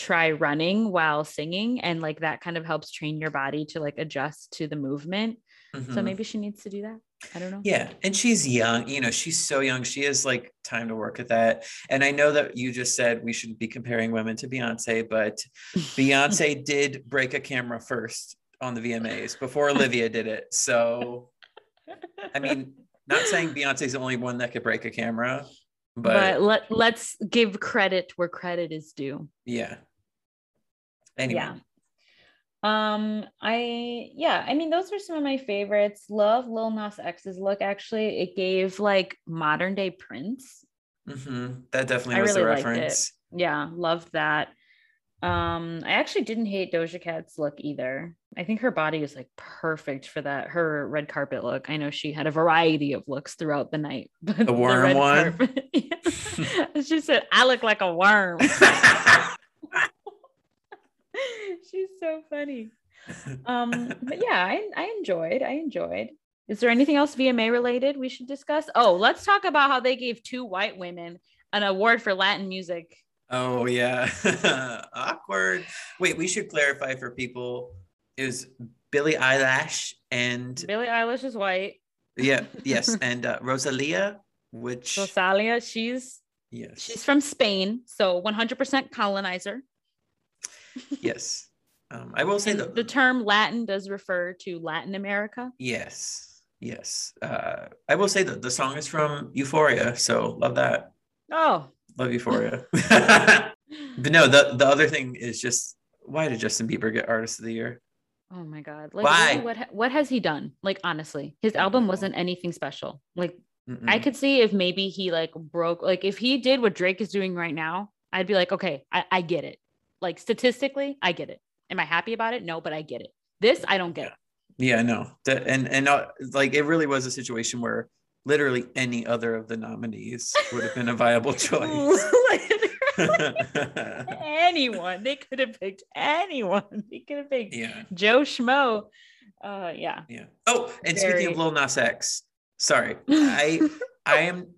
Speaker 2: try running while singing and like that kind of helps train your body to like adjust to the movement. Mm-hmm. so maybe she needs to do that. I don't know.
Speaker 1: Yeah and she's young you know she's so young she has like time to work at that. And i know that you just said we shouldn't be comparing women to beyonce but beyonce did break a camera first on the vmas before olivia did it. So i mean not saying beyonce's the only one that could break a camera but,
Speaker 2: but let, let's give credit where credit is due
Speaker 1: yeah Anyway.
Speaker 2: Yeah. Um, I yeah, I mean those are some of my favorites. Love Lil Nas X's look. Actually, it gave like modern day Prince.
Speaker 1: Mm-hmm. That definitely I was really the reference.
Speaker 2: Yeah, loved that. Um, I actually didn't hate Doja Cat's look either. I think her body is like perfect for that. Her red carpet look. I know she had a variety of looks throughout the night.
Speaker 1: But the worm the one. Carpet,
Speaker 2: she said, "I look like a worm." She's so funny. Um, but yeah, I, I enjoyed. I enjoyed. Is there anything else VMA related we should discuss? Oh, let's talk about how they gave two white women an award for Latin music.
Speaker 1: Oh yeah, awkward. Wait, we should clarify for people: is Billie Eilish and
Speaker 2: Billie Eilish is white.
Speaker 1: Yeah. Yes, and uh, Rosalia, which
Speaker 2: Rosalia, she's
Speaker 1: yes,
Speaker 2: she's from Spain, so 100% colonizer
Speaker 1: yes. Um, I will say
Speaker 2: the, the term Latin does refer to Latin America.
Speaker 1: Yes, yes. Uh, I will say that the song is from Euphoria, so love that.
Speaker 2: Oh,
Speaker 1: love Euphoria. but no, the the other thing is just why did Justin Bieber get Artist of the Year?
Speaker 2: Oh my god! Like,
Speaker 1: why?
Speaker 2: Really, what what has he done? Like, honestly, his album wasn't anything special. Like, Mm-mm. I could see if maybe he like broke, like if he did what Drake is doing right now, I'd be like, okay, I, I get it. Like statistically, I get it. Am I happy about it? No, but I get it. This I don't get. It.
Speaker 1: Yeah, no. That and and uh, like it really was a situation where literally any other of the nominees would have been a viable choice.
Speaker 2: anyone. They could have picked anyone. They could have picked yeah. Joe Schmo. Uh yeah.
Speaker 1: Yeah. Oh, and Very... speaking of Lil Nas X, sorry. I I am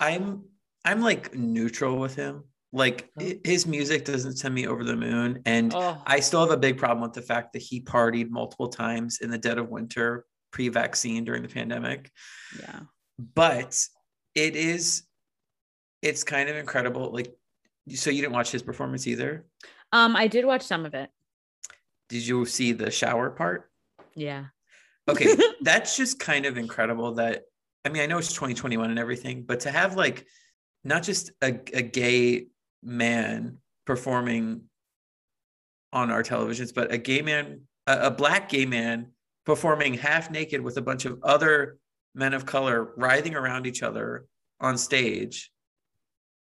Speaker 1: I'm I'm like neutral with him. Like oh. his music doesn't send me over the moon. And oh. I still have a big problem with the fact that he partied multiple times in the dead of winter pre-vaccine during the pandemic.
Speaker 2: Yeah.
Speaker 1: But it is it's kind of incredible. Like so you didn't watch his performance either?
Speaker 2: Um, I did watch some of it.
Speaker 1: Did you see the shower part?
Speaker 2: Yeah.
Speaker 1: Okay, that's just kind of incredible that I mean, I know it's 2021 and everything, but to have like not just a, a gay man performing on our televisions, but a gay man, a, a black gay man performing half naked with a bunch of other men of color writhing around each other on stage.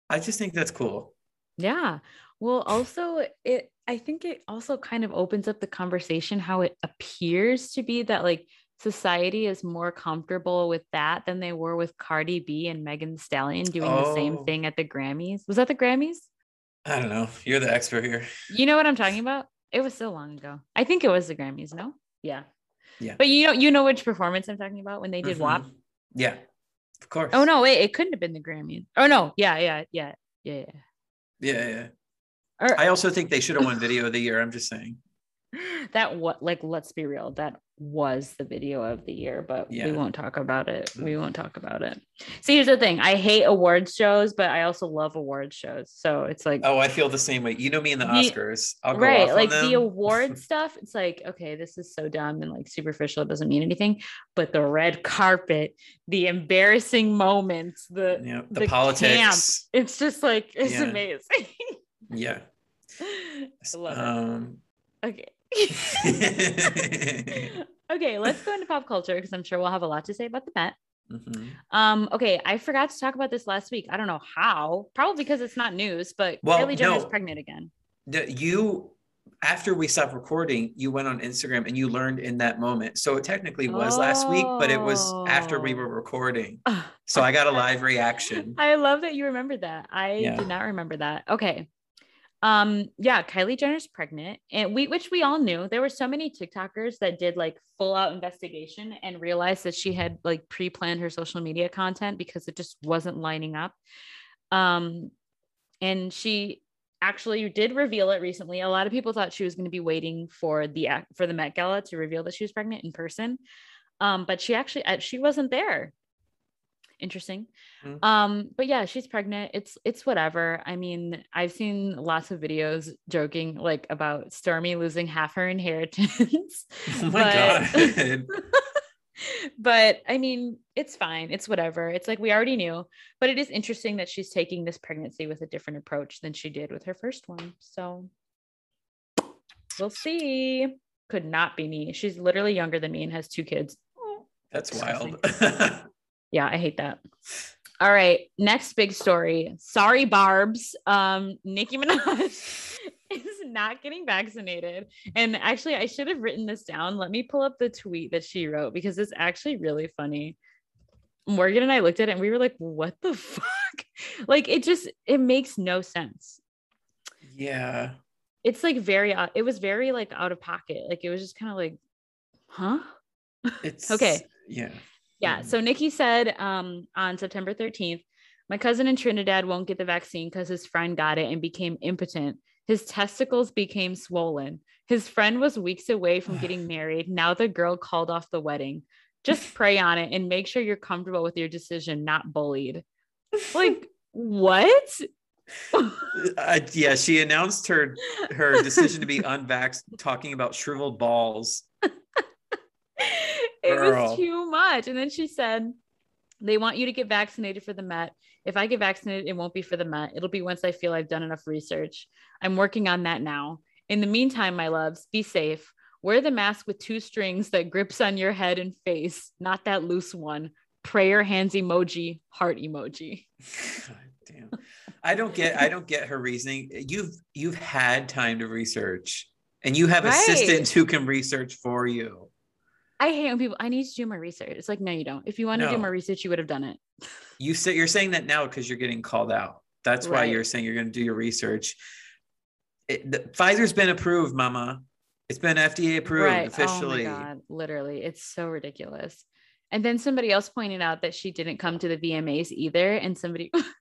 Speaker 1: I just think that's cool.
Speaker 2: Yeah. Well, also it I think it also kind of opens up the conversation how it appears to be that like society is more comfortable with that than they were with Cardi B and Megan Stallion doing oh. the same oh. thing at the Grammys. Was that the Grammys?
Speaker 1: I don't know. You're the expert here.
Speaker 2: You know what I'm talking about? It was so long ago. I think it was the Grammys, no? Yeah.
Speaker 1: Yeah.
Speaker 2: But you know you know which performance I'm talking about when they did mm-hmm. WAP?
Speaker 1: Yeah. Of course.
Speaker 2: Oh no, wait, it couldn't have been the Grammys. Oh no, yeah, yeah, yeah, yeah, yeah.
Speaker 1: Yeah, yeah. Or, I also think they should have won video of the year. I'm just saying.
Speaker 2: That what like let's be real. That was the video of the year, but yeah. we won't talk about it. We won't talk about it. See, here's the thing. I hate awards shows, but I also love awards shows. So it's like
Speaker 1: Oh, I feel the same way. You know me in the Oscars.
Speaker 2: I'll go right, like the award stuff. It's like, okay, this is so dumb and like superficial. It doesn't mean anything. But the red carpet, the embarrassing moments, the
Speaker 1: yeah, the, the politics. Camp,
Speaker 2: it's just like it's yeah. amazing.
Speaker 1: yeah.
Speaker 2: I love um, it. Okay. okay, let's go into pop culture because I'm sure we'll have a lot to say about the Met. Mm-hmm. Um, okay, I forgot to talk about this last week. I don't know how, probably because it's not news, but well, Kylie Jenner's no. pregnant again.
Speaker 1: You after we stopped recording, you went on Instagram and you learned in that moment. So it technically was oh. last week, but it was after we were oh. recording. So I got a live reaction.
Speaker 2: I love that you remembered that. I yeah. did not remember that. Okay. Um, yeah, Kylie Jenner's pregnant, and we which we all knew. There were so many TikTokers that did like full out investigation and realized that she had like pre-planned her social media content because it just wasn't lining up. Um, and she actually did reveal it recently. A lot of people thought she was going to be waiting for the for the Met Gala to reveal that she was pregnant in person. Um, but she actually uh, she wasn't there interesting. Mm-hmm. Um, but yeah, she's pregnant. It's it's whatever. I mean, I've seen lots of videos joking like about Stormi losing half her inheritance.
Speaker 1: Oh my but, god.
Speaker 2: but I mean, it's fine. It's whatever. It's like we already knew. But it is interesting that she's taking this pregnancy with a different approach than she did with her first one. So we'll see. Could not be me. She's literally younger than me and has two kids.
Speaker 1: That's wild.
Speaker 2: Yeah, I hate that. All right, next big story. Sorry, Barbz. Um, Nicki Minaj is not getting vaccinated. And actually, I should have written this down. Let me pull up the tweet that she wrote because it's actually really funny. Morgan and I looked at it and we were like, what the fuck? Like it just it makes no sense.
Speaker 1: Yeah.
Speaker 2: It's like very uh, it was very like out of pocket. Like it was just kind of like, huh?
Speaker 1: It's
Speaker 2: okay.
Speaker 1: Yeah.
Speaker 2: Yeah. So Nicki said um, on September 13th, my cousin in Trinidad won't get the vaccine because his friend got it and became impotent. His testicles became swollen. His friend was weeks away from getting married. Now the girl called off the wedding. Just pray on it and make sure you're comfortable with your decision, not bullied. Like, what?
Speaker 1: uh, yeah, she announced her her decision to be unvaxxed, talking about shriveled balls.
Speaker 2: It Girl. was too much. And then she said, they want you to get vaccinated for the Met. If I get vaccinated, it won't be for the Met. It'll be once I feel I've done enough research. I'm working on that now. In the meantime, my loves, be safe. Wear the mask with two strings that grips on your head and face, not that loose one. Prayer hands emoji, heart emoji.
Speaker 1: God damn. I don't get I don't get her reasoning. You've you've had time to research and you have right. assistants who can research for you.
Speaker 2: I hate when people I need to do more research. It's like, no, you don't. If you want no. to do more research, you would have done it.
Speaker 1: You say you're saying that now because you're getting called out. That's right. why you're saying you're going to do your research. It, the, Pfizer's been approved, Mama. It's been FDA approved right. officially. Oh my God,
Speaker 2: literally, it's so ridiculous. And then somebody else pointed out that she didn't come to the VMAs either, and somebody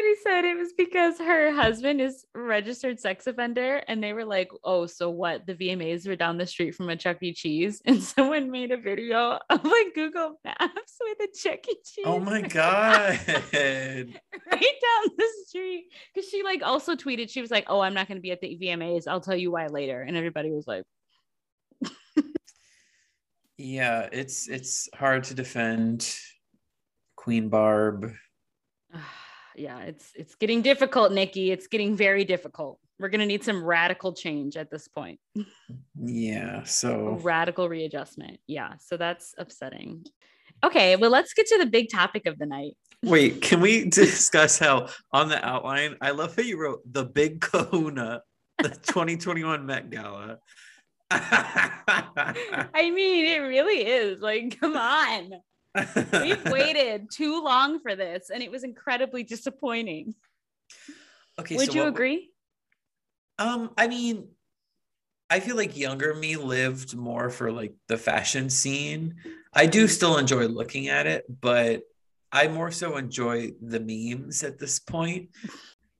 Speaker 2: somebody said it was because her husband is registered sex offender and they were like oh so what? The vmas were down the street from a chuck e. Cheese? And someone made a video of like google maps with a chuck e. Cheese.
Speaker 1: Oh my god.
Speaker 2: right down the street. Because she like also tweeted she was like oh i'm not going to be at the vmas i'll tell you why later. And everybody was like
Speaker 1: yeah it's it's hard to defend queen barb
Speaker 2: yeah, it's it's getting difficult, Nicki. It's getting very difficult. We're gonna need some radical change at this point.
Speaker 1: Yeah, so
Speaker 2: radical readjustment. Yeah, so that's upsetting. Okay, well, let's get to the big topic of the night.
Speaker 1: Wait, can we discuss how on the outline? I love how you wrote the Big Kahuna, the 2021 Met Gala.
Speaker 2: I mean, it really is. Like, come on. We've waited too long for this, and it was incredibly disappointing. Okay, would so you agree?
Speaker 1: Um, I mean, I feel like younger me lived more for like the fashion scene. I do still enjoy looking at it, but I more so enjoy the memes at this point.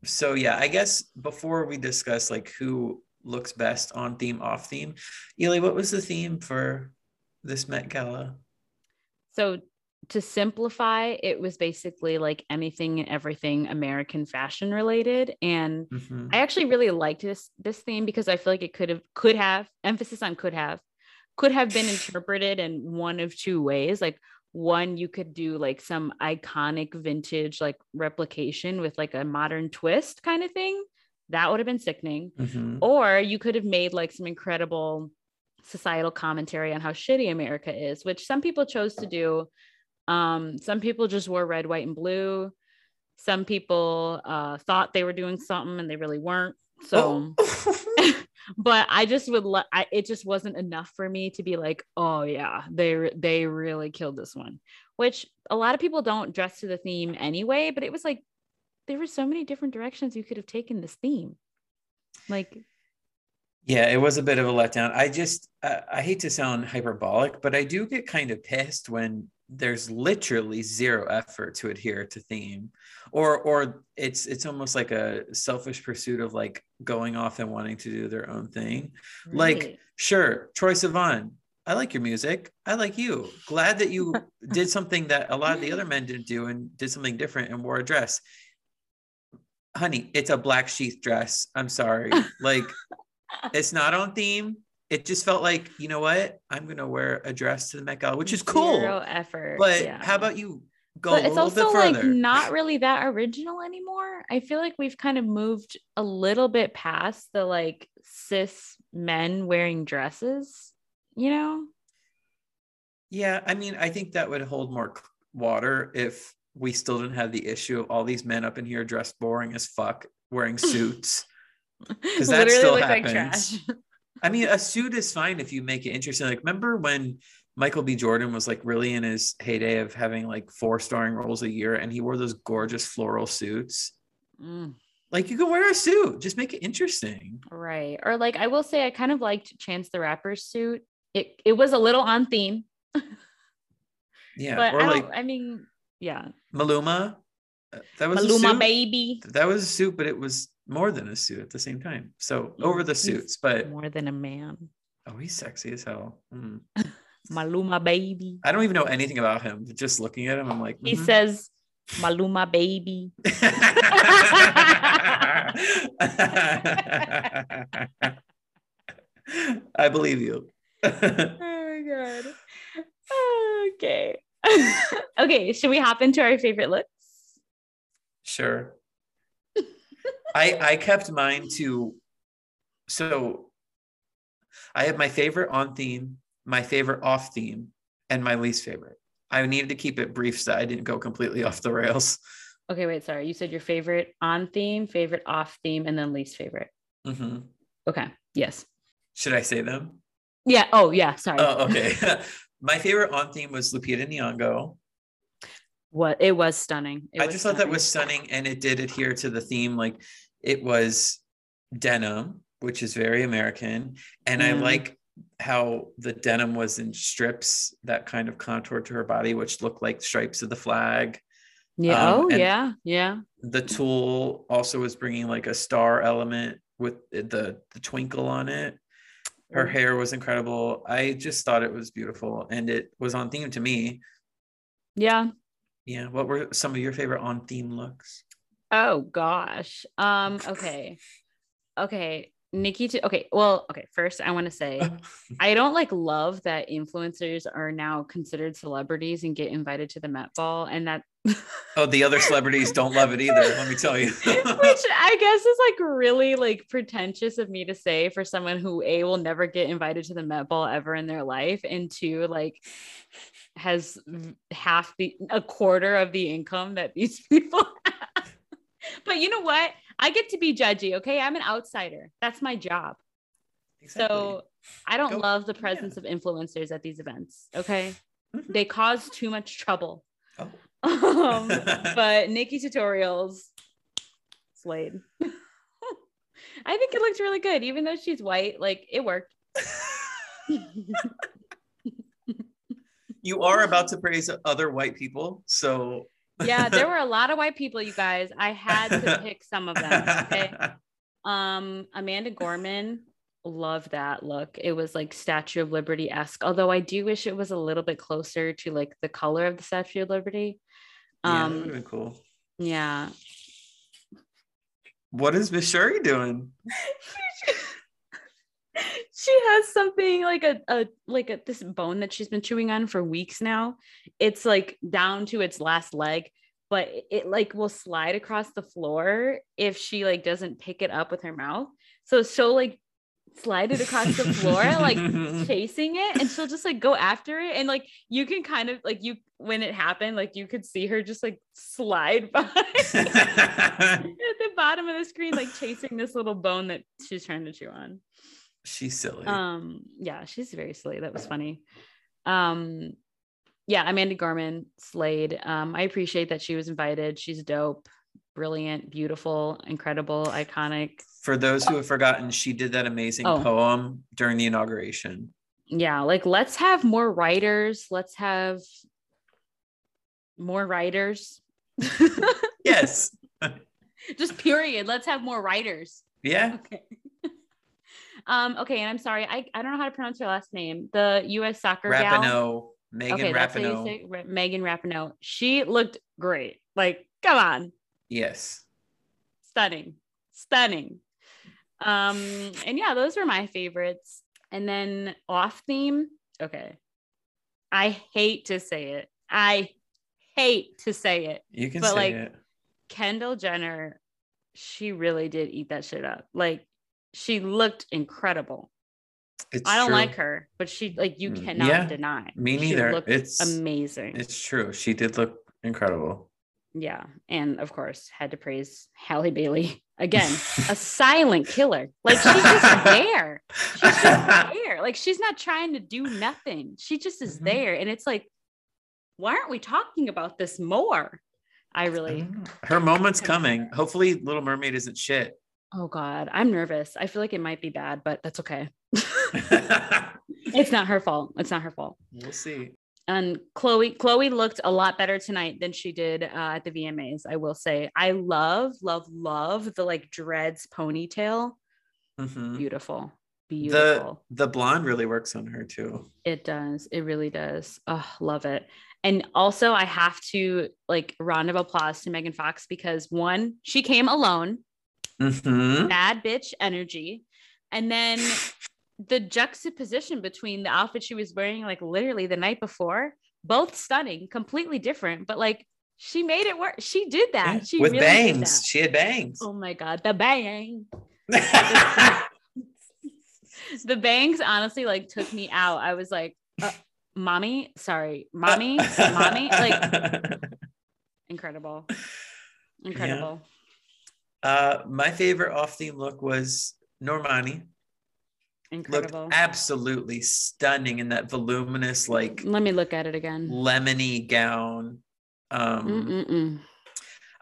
Speaker 1: So yeah, I guess before we discuss like who looks best on theme, off theme, Ely, what was the theme for this Met Gala?
Speaker 2: So to simplify, it was basically like anything and everything American fashion related. And mm-hmm. I actually really liked this this theme because I feel like it could have could have emphasis on could have could have been interpreted in one of two ways. Like one, you could do like some iconic vintage like replication with like a modern twist kind of thing. That would have been sickening. Mm-hmm. Or you could have made like some incredible societal commentary on how shitty America is, which some people chose to do. Um, some people just wore red, white, and blue. Some people uh, thought they were doing something and they really weren't. So, oh. but I just would let. it just wasn't enough for me to be like, oh yeah, they they really killed this one. Which a lot of people don't dress to the theme anyway. But it was like there were so many different directions you could have taken this theme. Like
Speaker 1: yeah, it was a bit of a letdown. I just, uh, I hate to sound hyperbolic, but I do get kind of pissed when there's literally zero effort to adhere to theme or or it's it's almost like a selfish pursuit of like going off and wanting to do their own thing. Right. like sure troye sivan i like your music. I like you. Glad that you did something that a lot of the other men didn't do and did something different and wore a dress. Honey it's a black sheath dress. I'm sorry. Like it's not on theme. It just felt like, you know what? I'm gonna wear a dress to the Met Gala, which is cool. Zero
Speaker 2: effort.
Speaker 1: But yeah. how about you go but
Speaker 2: it's also like not really that original anymore. I feel like we've kind of moved a little bit past the like cis men wearing dresses, you know?
Speaker 1: Yeah, I mean, I think that would hold more water if we still didn't have the issue of all these men up in here dressed boring as fuck wearing suits because that Literally still happens. Like I mean, a suit is fine if you make it interesting. Like, remember when Michael B. Jordan was like really in his heyday of having like four starring roles a year, and he wore those gorgeous floral suits. Mm. Like, you can wear a suit, just make it interesting.
Speaker 2: Right. Or like, I will say, I kind of liked Chance the Rapper's suit. It it was a little on theme.
Speaker 1: yeah.
Speaker 2: But or I like, I mean, yeah.
Speaker 1: Maluma. That was
Speaker 2: Maluma baby.
Speaker 1: That was a suit, but it was more than a suit at the same time. So over the suits, but
Speaker 2: more than a man.
Speaker 1: Oh, he's sexy as hell. Mm.
Speaker 2: Maluma baby.
Speaker 1: I don't even know anything about him. Just looking at him, I'm like,
Speaker 2: mm-hmm. he says Maluma baby.
Speaker 1: I believe you.
Speaker 2: oh my god. Okay. okay, should we hop into our favorite looks?
Speaker 1: Sure. I I kept mine to so I have my favorite on theme, my favorite off theme, and my least favorite. I needed to keep it brief so I didn't go completely off the rails.
Speaker 2: Okay, wait, sorry. You said your favorite on theme, favorite off theme, and then least favorite.
Speaker 1: Mm-hmm.
Speaker 2: Okay. Yes.
Speaker 1: Should I say them?
Speaker 2: Yeah. Oh, yeah. Sorry.
Speaker 1: Oh, okay. my favorite on theme was Lupita Nyong'o.
Speaker 2: What it was stunning. It
Speaker 1: I
Speaker 2: was
Speaker 1: just thought that was stunning, and it did adhere to the theme. Like it was denim, which is very American, and I
Speaker 2: Mm.
Speaker 1: like how the denim was in strips that kind of contoured to her body, which looked like stripes of the flag.
Speaker 2: Yeah.
Speaker 1: um,
Speaker 2: oh, yeah. Yeah.
Speaker 1: The tulle also was bringing like a star element with the the twinkle on it. Her hair was incredible. I just thought it was beautiful, and it was on theme to me.
Speaker 2: Yeah.
Speaker 1: Yeah. What were some of your favorite on theme looks?
Speaker 2: Oh gosh. Um, okay. Okay. Nikki to okay. Well, okay. First, I want to say I don't like love that influencers are now considered celebrities and get invited to the Met Ball, and that
Speaker 1: Oh, the other celebrities don't love it either. Let me tell you.
Speaker 2: which I guess is like really like pretentious of me to say for someone who a will never get invited to the Met Ball ever in their life, and two like has half the a quarter of the income that these people have. but you know what? I get to be judgy. Okay, I'm an outsider. That's my job. So I don't
Speaker 1: Go-
Speaker 2: love the
Speaker 1: yeah.
Speaker 2: presence of influencers at these events. Okay,
Speaker 1: Mhm.
Speaker 2: they cause too much trouble.
Speaker 1: Oh.
Speaker 2: Um, but Nikkie tutorials slayed. I think it looked really good, even though she's white. Like it worked.
Speaker 1: you are about to praise other white people, so
Speaker 2: yeah, there were a lot of white people, you guys. I had to pick some of them. Okay. Um, Amanda Gorman, love that look. It was like Statue of Liberty esque, although I do wish it was a little bit closer to like the color of the Statue of Liberty.
Speaker 1: yeah, that
Speaker 2: Um,
Speaker 1: would been cool.
Speaker 2: yeah.
Speaker 1: What is Miss Sherry doing?
Speaker 2: she has something like a, a like a this bone that she's been chewing on for weeks now. It's like down to its last leg, but it, it like will slide across the floor if she like doesn't pick it up with her mouth. So she'll like slide it across the floor, like chasing it, and she'll just like go after it. And like you can kind of like you when it happened, like you could see her just like slide by at the bottom of the screen, like chasing this little bone that she's trying to chew on.
Speaker 1: She's silly.
Speaker 2: Um, yeah, she's very silly. That was funny. Um, yeah, Amanda Gorman slayed. Um, I appreciate that she was invited. She's dope, brilliant, beautiful, incredible, iconic.
Speaker 1: For those who have forgotten, she did that amazing
Speaker 2: Oh.
Speaker 1: poem during the inauguration.
Speaker 2: Yeah, like let's have more writers. Let's have more writers.
Speaker 1: Yes.
Speaker 2: Just period. Let's have more writers.
Speaker 1: Yeah.
Speaker 2: Okay. Um, okay, and I'm sorry, I, I don't know how to pronounce her last name. The US soccer gal.
Speaker 1: Rapinoe. Megan
Speaker 2: okay, that's how you
Speaker 1: Rapinoe.
Speaker 2: say Ra- Megan Rapinoe. She looked great. Like, come on,
Speaker 1: Yes.
Speaker 2: stunning, stunning. Um, and yeah, those were my favorites. And then off theme. Okay, I hate to say it. I hate to say it.
Speaker 1: You can
Speaker 2: But,
Speaker 1: say
Speaker 2: like,
Speaker 1: it.
Speaker 2: Kendall Jenner, she really did eat that shit up. Like, she looked incredible.
Speaker 1: It's
Speaker 2: I don't
Speaker 1: true.
Speaker 2: like her, but she like you
Speaker 1: Mm,
Speaker 2: cannot
Speaker 1: yeah,
Speaker 2: deny.
Speaker 1: me neither. It's-
Speaker 2: amazing.
Speaker 1: It's true. She did look incredible.
Speaker 2: Yeah. And of course, had to praise Halle Bailey again, a silent killer. Like she's just there. She's just there. Like she's not trying to do nothing. She just is
Speaker 1: Mhm.
Speaker 2: there. And it's like, why aren't we talking about this more? I really,
Speaker 1: don't. Her moment's coming. Hopefully, Little Mermaid isn't shit.
Speaker 2: Oh God, I'm nervous. I feel like it might be bad, but that's okay. it's not her fault. It's not her fault.
Speaker 1: we'll see.
Speaker 2: and Chloe Chloe looked a lot better tonight than she did uh, at the VMAs. I will say, I love, love, love the like dreads ponytail.
Speaker 1: Mhm.
Speaker 2: Beautiful, beautiful.
Speaker 1: The the blonde really works on her too.
Speaker 2: It does. It really does. Oh, love it. And also, I have to like round of applause to Megan Fox because one, she came alone,
Speaker 1: Mm-hmm.
Speaker 2: bad bitch energy, and then the juxtaposition between the outfit she was wearing, like literally the night before, both stunning, completely different, but like she made it work. She did that. She
Speaker 1: With
Speaker 2: really
Speaker 1: bangs. She had bangs.
Speaker 2: Oh my god, the bang. the bangs honestly like took me out. I was like, uh, mommy, sorry, mommy, mommy, like incredible. Incredible.
Speaker 1: Uh my favorite off-theme look was Normani.
Speaker 2: Incredible.
Speaker 1: Looked absolutely stunning in that voluminous, like
Speaker 2: Let me look at it again.
Speaker 1: lemony gown. Um
Speaker 2: Mm-mm-mm.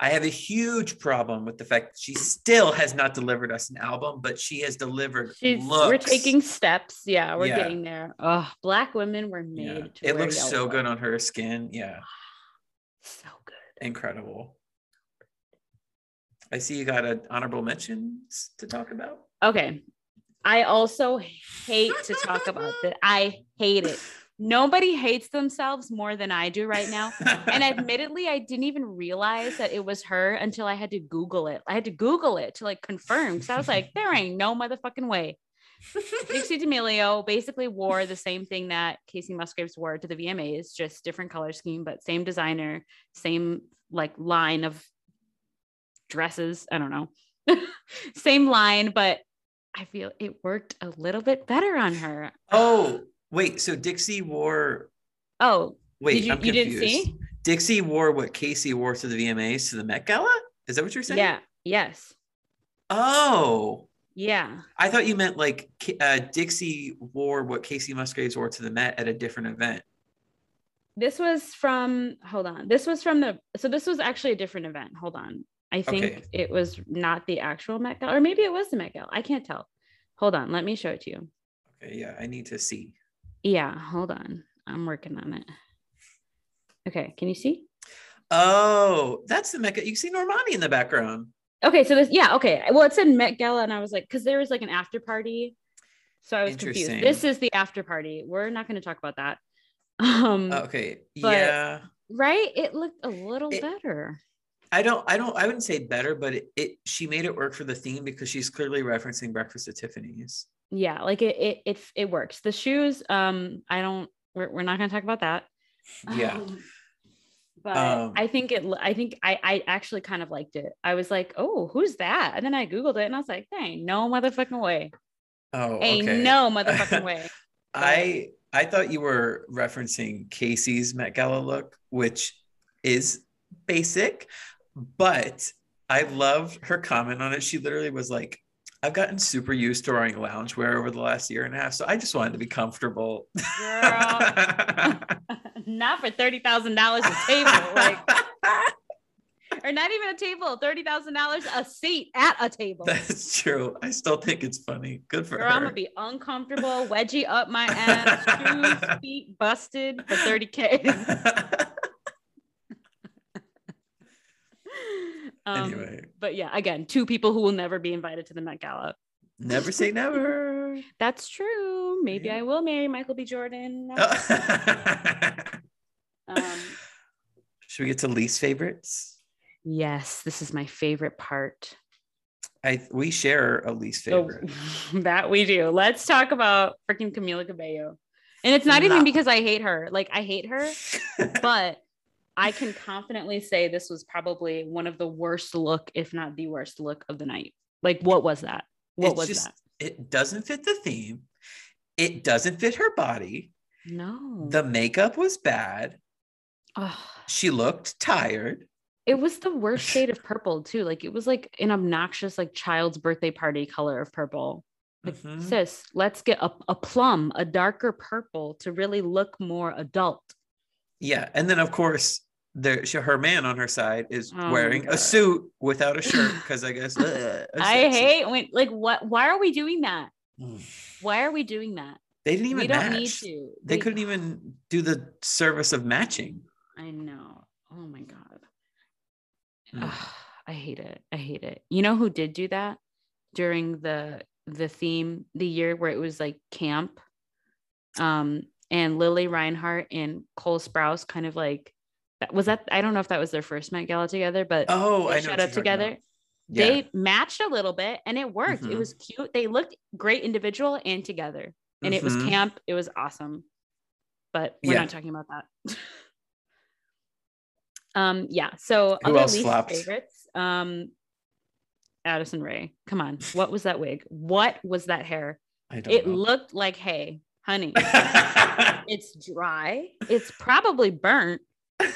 Speaker 1: I have a huge problem with the fact that she still has not delivered us an album, but she has delivered
Speaker 2: She's,
Speaker 1: looks.
Speaker 2: we're taking steps. Yeah, we're
Speaker 1: Yeah.
Speaker 2: getting there. Oh, black women were made
Speaker 1: Yeah.
Speaker 2: to
Speaker 1: It looks so good on her skin. Yeah,
Speaker 2: So good.
Speaker 1: incredible. I see you got an honorable mentions to talk about.
Speaker 2: Okay. I also hate to talk about that. I hate it. Nobody hates themselves more than I do right now. And admittedly, I didn't even realize that it was her until I had to Google it. I had to Google it to like confirm because I was like, there ain't no motherfucking way. Dixie D'Amelio basically wore the same thing that Kacey Musgraves wore to the VMAs, just different color scheme, but same designer, same like line of dresses. I don't know. same line, but I feel it worked a little bit better on her.
Speaker 1: oh, wait. So Dixie wore.
Speaker 2: Oh,
Speaker 1: Wait,
Speaker 2: did you,
Speaker 1: I'm
Speaker 2: you didn't see?
Speaker 1: Dixie wore what Kacey wore to the VMAs to the Met Gala. Is that what you're saying?
Speaker 2: Yeah. Yes.
Speaker 1: Oh,
Speaker 2: Yeah.
Speaker 1: I thought you meant like uh, Dixie wore what Kacey Musgraves wore to the Met at a different event.
Speaker 2: This was from, hold on. This was from the, so this was actually a different event. Hold on. I think
Speaker 1: Okay.
Speaker 2: it was not the actual Met Gala, or maybe it was the Met Gala. I can't tell. Hold on. Let me show it to you.
Speaker 1: Okay, yeah, I need to see.
Speaker 2: Yeah. Hold on. I'm working on it. Okay. Can you see?
Speaker 1: Oh, that's the Mecca. You see Normani in the background.
Speaker 2: Okay. So this, yeah. Okay. Well, it said Met Gala, and I was like, because there was like an after party. So I was confused. This is the after party. We're not going to talk about that. Um,
Speaker 1: Okay, yeah.
Speaker 2: right? It looked a little
Speaker 1: It-
Speaker 2: better.
Speaker 1: I don't. I don't. I wouldn't say better, but it, it. She made it work for the theme because she's clearly referencing Breakfast at Tiffany's.
Speaker 2: yeah like it it it, it works the shoes um i don't we're, we're not going to talk about that
Speaker 1: Yeah.
Speaker 2: Um, but
Speaker 1: Um,
Speaker 2: i think it i think i i actually kind of liked it i was like oh who's that and then i googled it and i was like hey no motherfucking way
Speaker 1: Oh, okay.
Speaker 2: no motherfucking way
Speaker 1: I I thought you were referencing Kacey's Met Gala look, which is basic, but I loved her comment on it. She literally was like, I've gotten super used to wearing loungewear over the last year and a half, so I just wanted to be comfortable.
Speaker 2: Girl. not for $30000 a table like or not even a table $30000 a seat at a table
Speaker 1: That's true. I still think it's funny. Good for
Speaker 2: Girl, I'm gonna be uncomfortable, wedgie up my ass, shoes, feet busted for 30k. Um,
Speaker 1: anyway,
Speaker 2: but yeah, again, two people who will never be invited to the Met Gala.
Speaker 1: never say never.
Speaker 2: That's true. Maybe
Speaker 1: Yeah.
Speaker 2: I will marry Michael B. Jordan. Um,
Speaker 1: Should we get to least favorites?
Speaker 2: yes, this is my favorite part.
Speaker 1: I we share a least
Speaker 2: So
Speaker 1: favorite.
Speaker 2: that we do. Let's talk about freaking Camila Cabello. And it's not even because I hate her. Like I hate her, but I can confidently say this was probably one of the worst look, if not the worst look of the night. Like, what was that? What
Speaker 1: It's
Speaker 2: was
Speaker 1: just-
Speaker 2: that?
Speaker 1: It doesn't fit the theme. It doesn't fit her body.
Speaker 2: No.
Speaker 1: The makeup was bad.
Speaker 2: Ugh.
Speaker 1: She looked tired.
Speaker 2: it was the worst shade of purple too. Like it was like an obnoxious, like child's birthday party color of purple. Like,
Speaker 1: Mhm.
Speaker 2: sis, let's get a, a plum, a darker purple to really look more adult.
Speaker 1: Yeah, and then of course, there she, her man on her side is
Speaker 2: Oh
Speaker 1: wearing a suit without a shirt because I guess uh,
Speaker 2: I hate when like what why are we doing that?
Speaker 1: Mm.
Speaker 2: Why are we doing that?
Speaker 1: They didn't even
Speaker 2: we don't
Speaker 1: match.
Speaker 2: need to.
Speaker 1: They
Speaker 2: We-
Speaker 1: couldn't even do the service of matching.
Speaker 2: I know. Oh my god.
Speaker 1: Mm.
Speaker 2: Ugh, I hate it. I hate it. You know who did do that during the the theme the year where it was like camp. Um, and Lili Reinhart and Cole Sprouse kind of like that was that I don't know if that was their first Met Gala together, but
Speaker 1: oh, I
Speaker 2: showed up together. Yeah. They matched a little bit and it worked. Mm-hmm. It was cute. They looked great individual and together. And mm-hmm. it was mm-hmm. camp. It was awesome. But we're yeah. not talking about that. um, yeah. So
Speaker 1: Who else flopped?
Speaker 2: favorites. Um, Addison Rae. Come on. What was that wig? What was that hair? it know. looked like hay, honey. it's dry. It's probably burnt.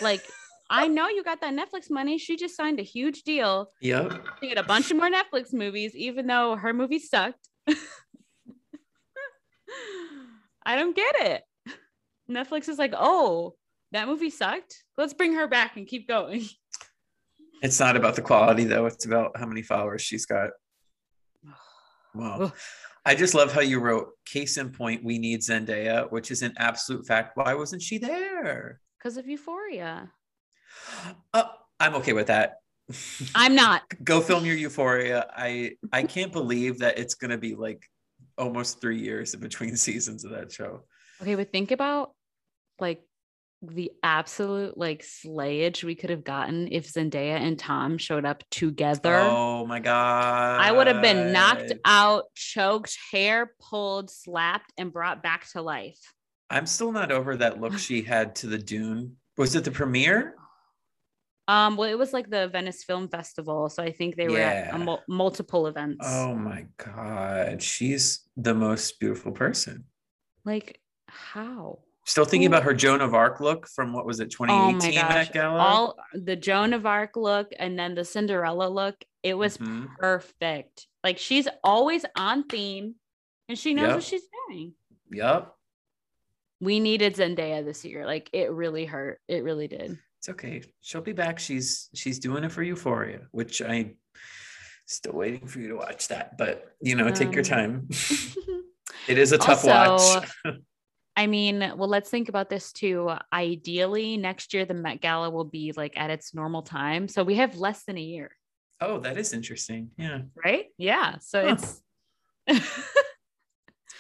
Speaker 2: Like I know you got that Netflix money. She just signed a huge deal.
Speaker 1: Yep.
Speaker 2: To get a bunch of more Netflix movies, even though her movie sucked. I don't get it. Netflix is like, oh, that movie sucked. Let's bring her back and keep going.
Speaker 1: It's not about the quality though. It's about how many followers she's got. Wow. I just love how you wrote case in point, we need Zendaya, which is an absolute fact. Why wasn't she there?
Speaker 2: Because of Euphoria.
Speaker 1: Uh, I'm okay with that.
Speaker 2: I'm not.
Speaker 1: Go film your Euphoria. I I can't believe that it's gonna be like almost three years in between seasons of that show.
Speaker 2: Okay, but think about like the absolute like slayage we could have gotten if Zendaya and Tom showed up together.
Speaker 1: Oh my god.
Speaker 2: I would have been knocked out, choked, hair pulled, slapped, and brought back to life.
Speaker 1: I'm still not over that look she had to the Dune. Was it the premiere?
Speaker 2: Um, well, it was like the Venice Film Festival, so I think they were yeah. at mul- multiple events.
Speaker 1: Oh my god, she's the most beautiful person.
Speaker 2: Like, how?
Speaker 1: Still thinking Ooh. about her Joan of Arc look from what was it, 2018 oh Met Gala?
Speaker 2: All the Joan of Arc look and then the Cinderella look. It was mm-hmm. perfect. Like she's always on theme and she knows yep. what she's doing.
Speaker 1: Yep.
Speaker 2: We needed Zendaya this year. Like it really hurt. It really did.
Speaker 1: It's okay. She'll be back. She's she's doing it for Euphoria, which I'm still waiting for you to watch that. But you know, um, take your um, time. it is a tough also, watch.
Speaker 2: I mean, well, let's think about this too. Ideally, next year the Met Gala will be like at its normal time. So we have less than a year.
Speaker 1: Oh, that is interesting. Yeah.
Speaker 2: Right? Yeah. So huh. it's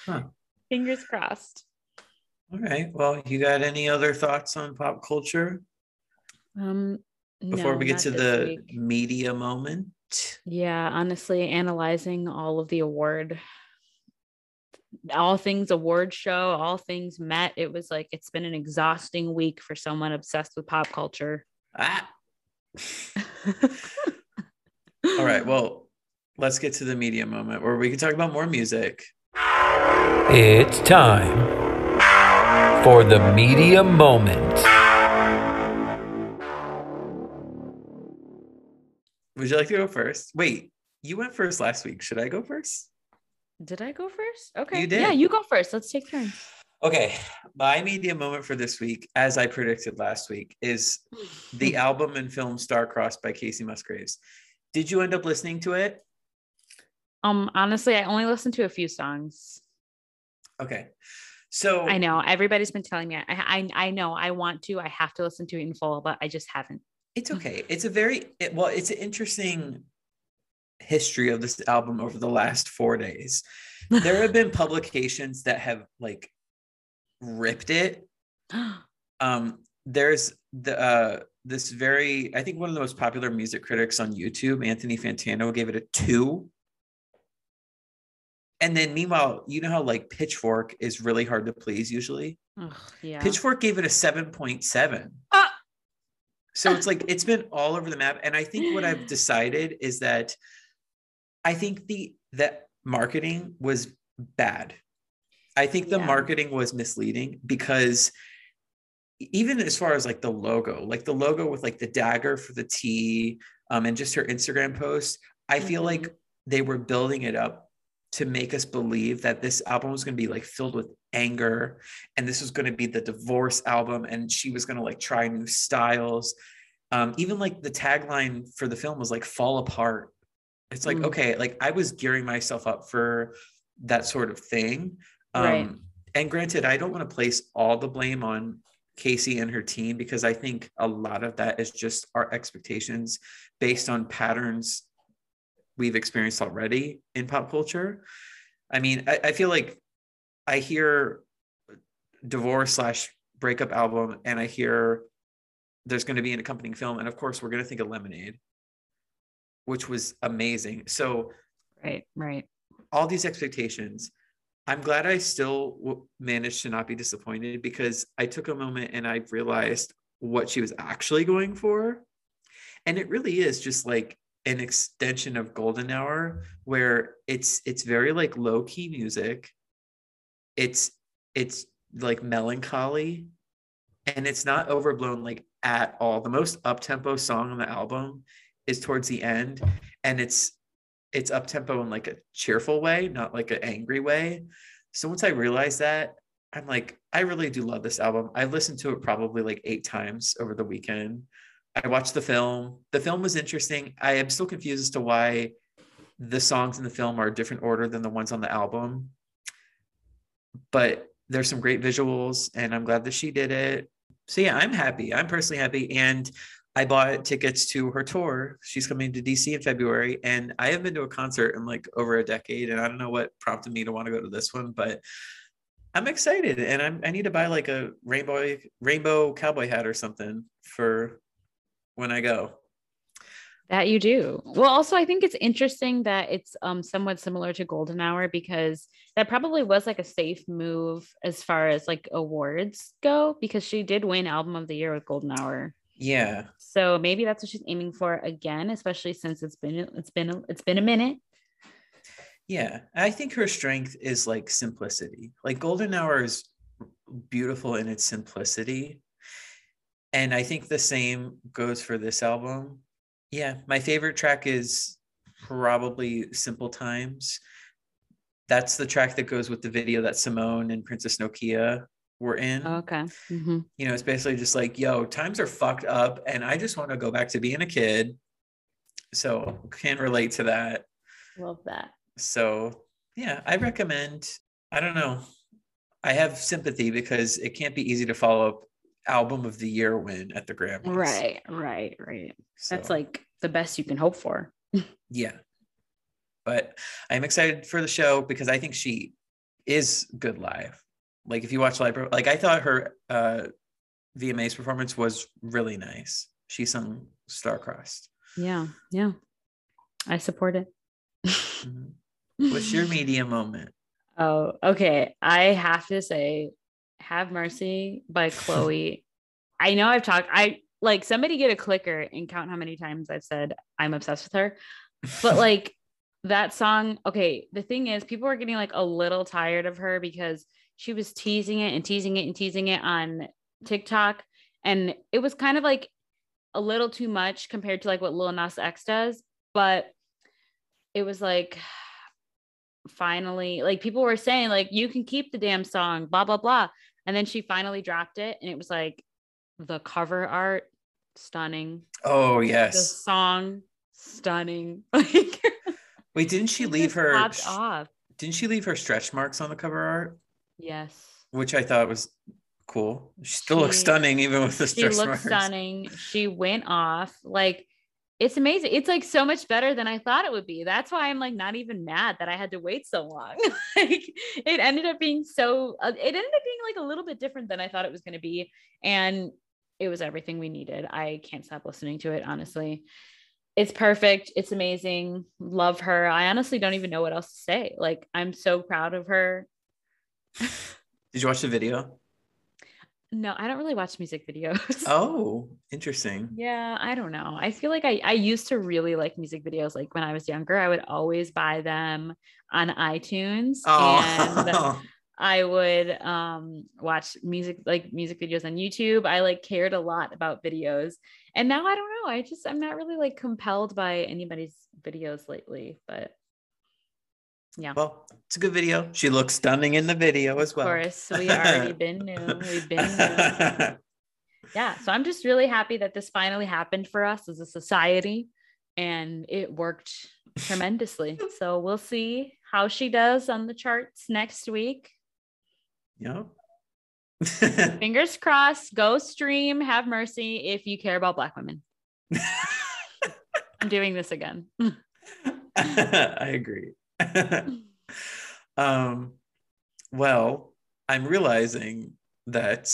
Speaker 2: huh. fingers crossed.
Speaker 1: All right. Well, you got any other thoughts on pop culture?
Speaker 2: Um
Speaker 1: before
Speaker 2: no,
Speaker 1: we get to the week. media moment.
Speaker 2: Yeah, honestly, analyzing all of the award all things award show, all things met. It was like it's been an exhausting week for someone obsessed with pop culture.
Speaker 1: Ah. all right. Well, let's get to the media moment where we can talk about more music.
Speaker 3: It's time for the media moment.
Speaker 1: Would you like to go first? Wait, you went first last week. Should I go first?
Speaker 2: Did I go first? Okay. You did. Yeah, you go first. Let's take turns.
Speaker 1: Okay. My media moment for this week, as I predicted last week, is the album and film Star-Crossed by Kacey Musgraves. Did you end up listening to it?
Speaker 2: Um, honestly, I only listened to a few songs.
Speaker 1: Okay. So
Speaker 2: I know everybody's been telling me I, I I know I want to, I have to listen to it in full, but I just haven't.
Speaker 1: It's okay. It's a very it, well, it's an interesting history of this album over the last four days. There have been publications that have like ripped it. Um, there's the uh, this very, I think one of the most popular music critics on YouTube, Anthony Fantano, gave it a two. And then meanwhile, you know how like Pitchfork is really hard to please usually?
Speaker 2: Ugh, yeah.
Speaker 1: Pitchfork gave it a 7.7. Uh- so it's like it's been all over the map. And I think what I've decided is that I think the that marketing was bad. I think the yeah. marketing was misleading because even as far as like the logo, like the logo with like the dagger for the T, um, and just her Instagram post, I mm-hmm. feel like they were building it up to make us believe that this album was going to be like filled with anger and this was going to be the divorce album and she was going to like try new styles. Um, even like the tagline for the film was like fall apart it's like, mm. okay, like I was gearing myself up for that sort of thing. Um, right. And granted, I don't want to place all the blame on Kacey and her team because I think a lot of that is just our expectations based on patterns we've experienced already in pop culture. I mean, I, I feel like I hear divorce slash breakup album and I hear there's going to be an accompanying film. And of course, we're going to think of Lemonade, which was amazing. So,
Speaker 2: right, right.
Speaker 1: All these expectations. I'm glad I still managed to not be disappointed because I took a moment and I realized what she was actually going for. And it really is just like an extension of Golden Hour where it's it's very like low key music. It's it's like melancholy and it's not overblown like at all. The most up tempo song on the album is towards the end and it's it's up tempo in like a cheerful way, not like an angry way. So once I realized that, I'm like, I really do love this album. I listened to it probably like eight times over the weekend. I watched the film. The film was interesting. I am still confused as to why the songs in the film are a different order than the ones on the album. But there's some great visuals, and I'm glad that she did it. So yeah, I'm happy. I'm personally happy. And I bought tickets to her tour. She's coming to DC in February, and I have been to a concert in like over a decade, and I don't know what prompted me to want to go to this one, but I'm excited, and I'm I need to buy like a rainbow rainbow cowboy hat or something for when I go.
Speaker 2: That you do. Well, also I think it's interesting that it's um somewhat similar to Golden Hour because that probably was like a safe move as far as like awards go because she did win album of the year with Golden Hour.
Speaker 1: Yeah.
Speaker 2: So maybe that's what she's aiming for again, especially since it's been it's been it's been a minute.
Speaker 1: Yeah, I think her strength is like simplicity. Like Golden Hour is beautiful in its simplicity. And I think the same goes for this album. Yeah, my favorite track is probably Simple Times. That's the track that goes with the video that Simone and Princess Nokia were in.
Speaker 2: Okay. Mm-hmm.
Speaker 1: You know, it's basically just like, yo, times are fucked up and I just want to go back to being a kid. So can relate to that.
Speaker 2: Love that.
Speaker 1: So yeah, I recommend. I don't know. I have sympathy because it can't be easy to follow up album of the year win at the Grammys.
Speaker 2: Right, right, right. So, That's like the best you can hope for.
Speaker 1: yeah. But I'm excited for the show because I think she is good live. Like if you watch live, like I thought her uh VMA's performance was really nice. She sung Star-Crossed.
Speaker 2: Yeah, yeah. I support it.
Speaker 1: mm-hmm. What's your media moment?
Speaker 2: Oh, okay. I have to say have Mercy by Chloe. I know I've talked, I like somebody get a clicker and count how many times I've said I'm obsessed with her. But like that song, okay, the thing is, people are getting like a little tired of her because she was teasing it and teasing it and teasing it on TikTok. And it was kind of like a little too much compared to like what Lil Nas X does. But it was like, finally, like people were saying, like, you can keep the damn song, blah, blah, blah. And then she finally dropped it, and it was like the cover art, stunning.
Speaker 1: Oh yes,
Speaker 2: the song, stunning.
Speaker 1: Wait, didn't she leave her? Off. Didn't she leave her stretch marks on the cover art?
Speaker 2: Yes.
Speaker 1: Which I thought was cool. She still she, looks stunning even with the stretch
Speaker 2: marks. She looks stunning. She went off like it's amazing. It's like so much better than I thought it would be. That's why I'm like not even mad that I had to wait so long. like it ended up being so uh, it ended up being like a little bit different than I thought it was going to be and it was everything we needed. I can't stop listening to it honestly. It's perfect. It's amazing. Love her. I honestly don't even know what else to say. Like I'm so proud of her.
Speaker 1: Did you watch the video?
Speaker 2: No, I don't really watch music videos.
Speaker 1: Oh, interesting.
Speaker 2: Yeah, I don't know. I feel like I, I used to really like music videos. Like when I was younger, I would always buy them on iTunes. Oh. And I would um, watch music like music videos on YouTube. I like cared a lot about videos. And now I don't know. I just I'm not really like compelled by anybody's videos lately, but yeah.
Speaker 1: Well, it's a good video. She looks stunning in the video as well.
Speaker 2: Of course, we already been new. We've been new. yeah. So I'm just really happy that this finally happened for us as a society and it worked tremendously. so we'll see how she does on the charts next week.
Speaker 1: Yeah.
Speaker 2: Fingers crossed. Go stream, have mercy if you care about Black women. I'm doing this again.
Speaker 1: I agree. Um, well, I'm realizing that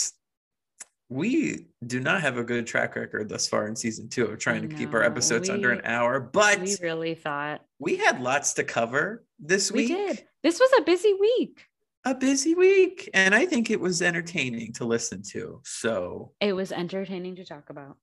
Speaker 1: we do not have a good track record thus far in season two of trying to keep our episodes we, under an hour, but
Speaker 2: we really thought
Speaker 1: we had lots to cover this we week. did.
Speaker 2: This was a busy week.
Speaker 1: A busy week. And I think it was entertaining to listen to. So
Speaker 2: it was entertaining to talk about.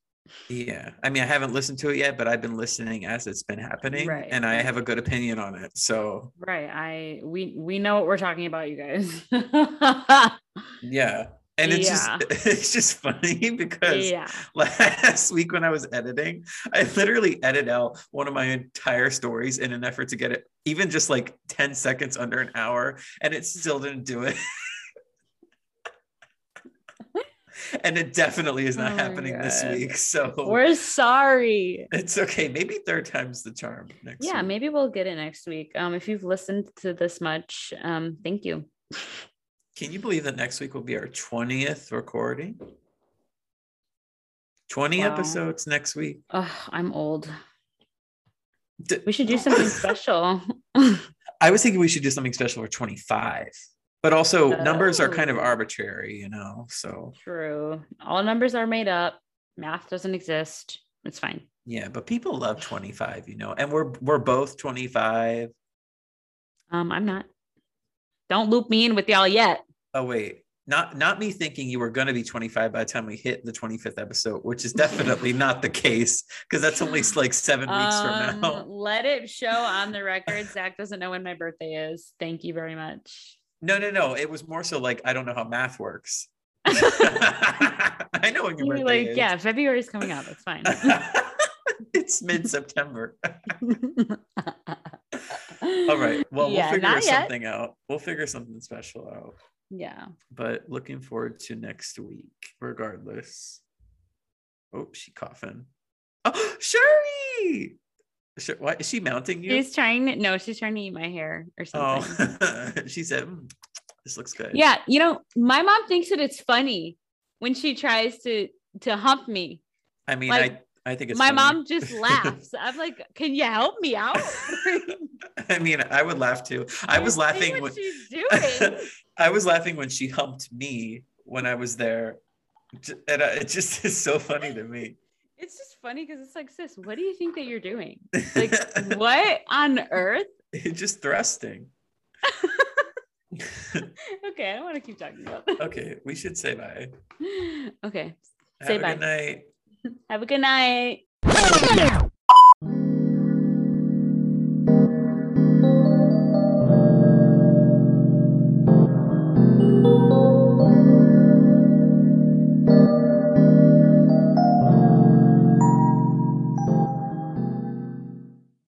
Speaker 1: Yeah. I mean, I haven't listened to it yet, but I've been listening as it's been happening. Right. And I have a good opinion on it. So
Speaker 2: Right. I we we know what we're talking about, you guys.
Speaker 1: yeah and it's yeah. just it's just funny because yeah. last week when I was editing, I literally edited out one of my entire stories in an effort to get it even just like 10 seconds under an hour, and it still didn't do it. and it definitely is not oh happening this week. So
Speaker 2: we're sorry.
Speaker 1: It's okay. Maybe third time's the charm
Speaker 2: next Yeah, week. maybe we'll get it next week. Um, if you've listened to this much, um, thank you.
Speaker 1: Can you believe that next week will be our 20th recording? 20 wow. episodes next week.
Speaker 2: Oh, I'm old. D- we should do something special.
Speaker 1: I was thinking we should do something special for 25. But also oh. numbers are kind of oh. arbitrary, you know. So
Speaker 2: true. All numbers are made up. Math doesn't exist. It's fine.
Speaker 1: Yeah, but people love 25, you know. And we're we're both 25.
Speaker 2: Um, I'm not. Don't loop me in with y'all yet.
Speaker 1: Oh wait, not not me thinking you were going to be 25 by the time we hit the 25th episode, which is definitely not the case because that's only like seven weeks um, from now.
Speaker 2: Let it show on the record. Zach doesn't know when my birthday is. Thank you very much.
Speaker 1: No, no, no. It was more so like I don't know how math works. I know when your You're birthday
Speaker 2: like, is. Yeah, February is coming up. It's fine.
Speaker 1: it's mid September. All right. Well, yeah, we'll figure something yet. out. We'll figure something special out.
Speaker 2: Yeah.
Speaker 1: But looking forward to next week, regardless. Oh, she coughing. Oh, Shuri! Sure, what is she mounting you?
Speaker 2: She's trying no, she's trying to eat my hair or oh. something.
Speaker 1: Oh, she said, mm, "This looks good."
Speaker 2: Yeah, you know, my mom thinks that it's funny when she tries to to hump me.
Speaker 1: I mean, like, I I think it's
Speaker 2: my
Speaker 1: funny.
Speaker 2: mom just laughs. I'm like, "Can you help me out?"
Speaker 1: I mean, I would laugh too. I was laughing when she's doing. I was laughing when she humped me when I was there, and it just is so funny to me.
Speaker 2: It's just funny because it's like, sis, what do you think that you're doing? Like, what on earth?
Speaker 1: It's just thrusting.
Speaker 2: okay, I don't want to keep talking about
Speaker 1: that. Okay, we should say bye.
Speaker 2: Okay,
Speaker 1: say Have bye. Good night.
Speaker 2: Have a good night.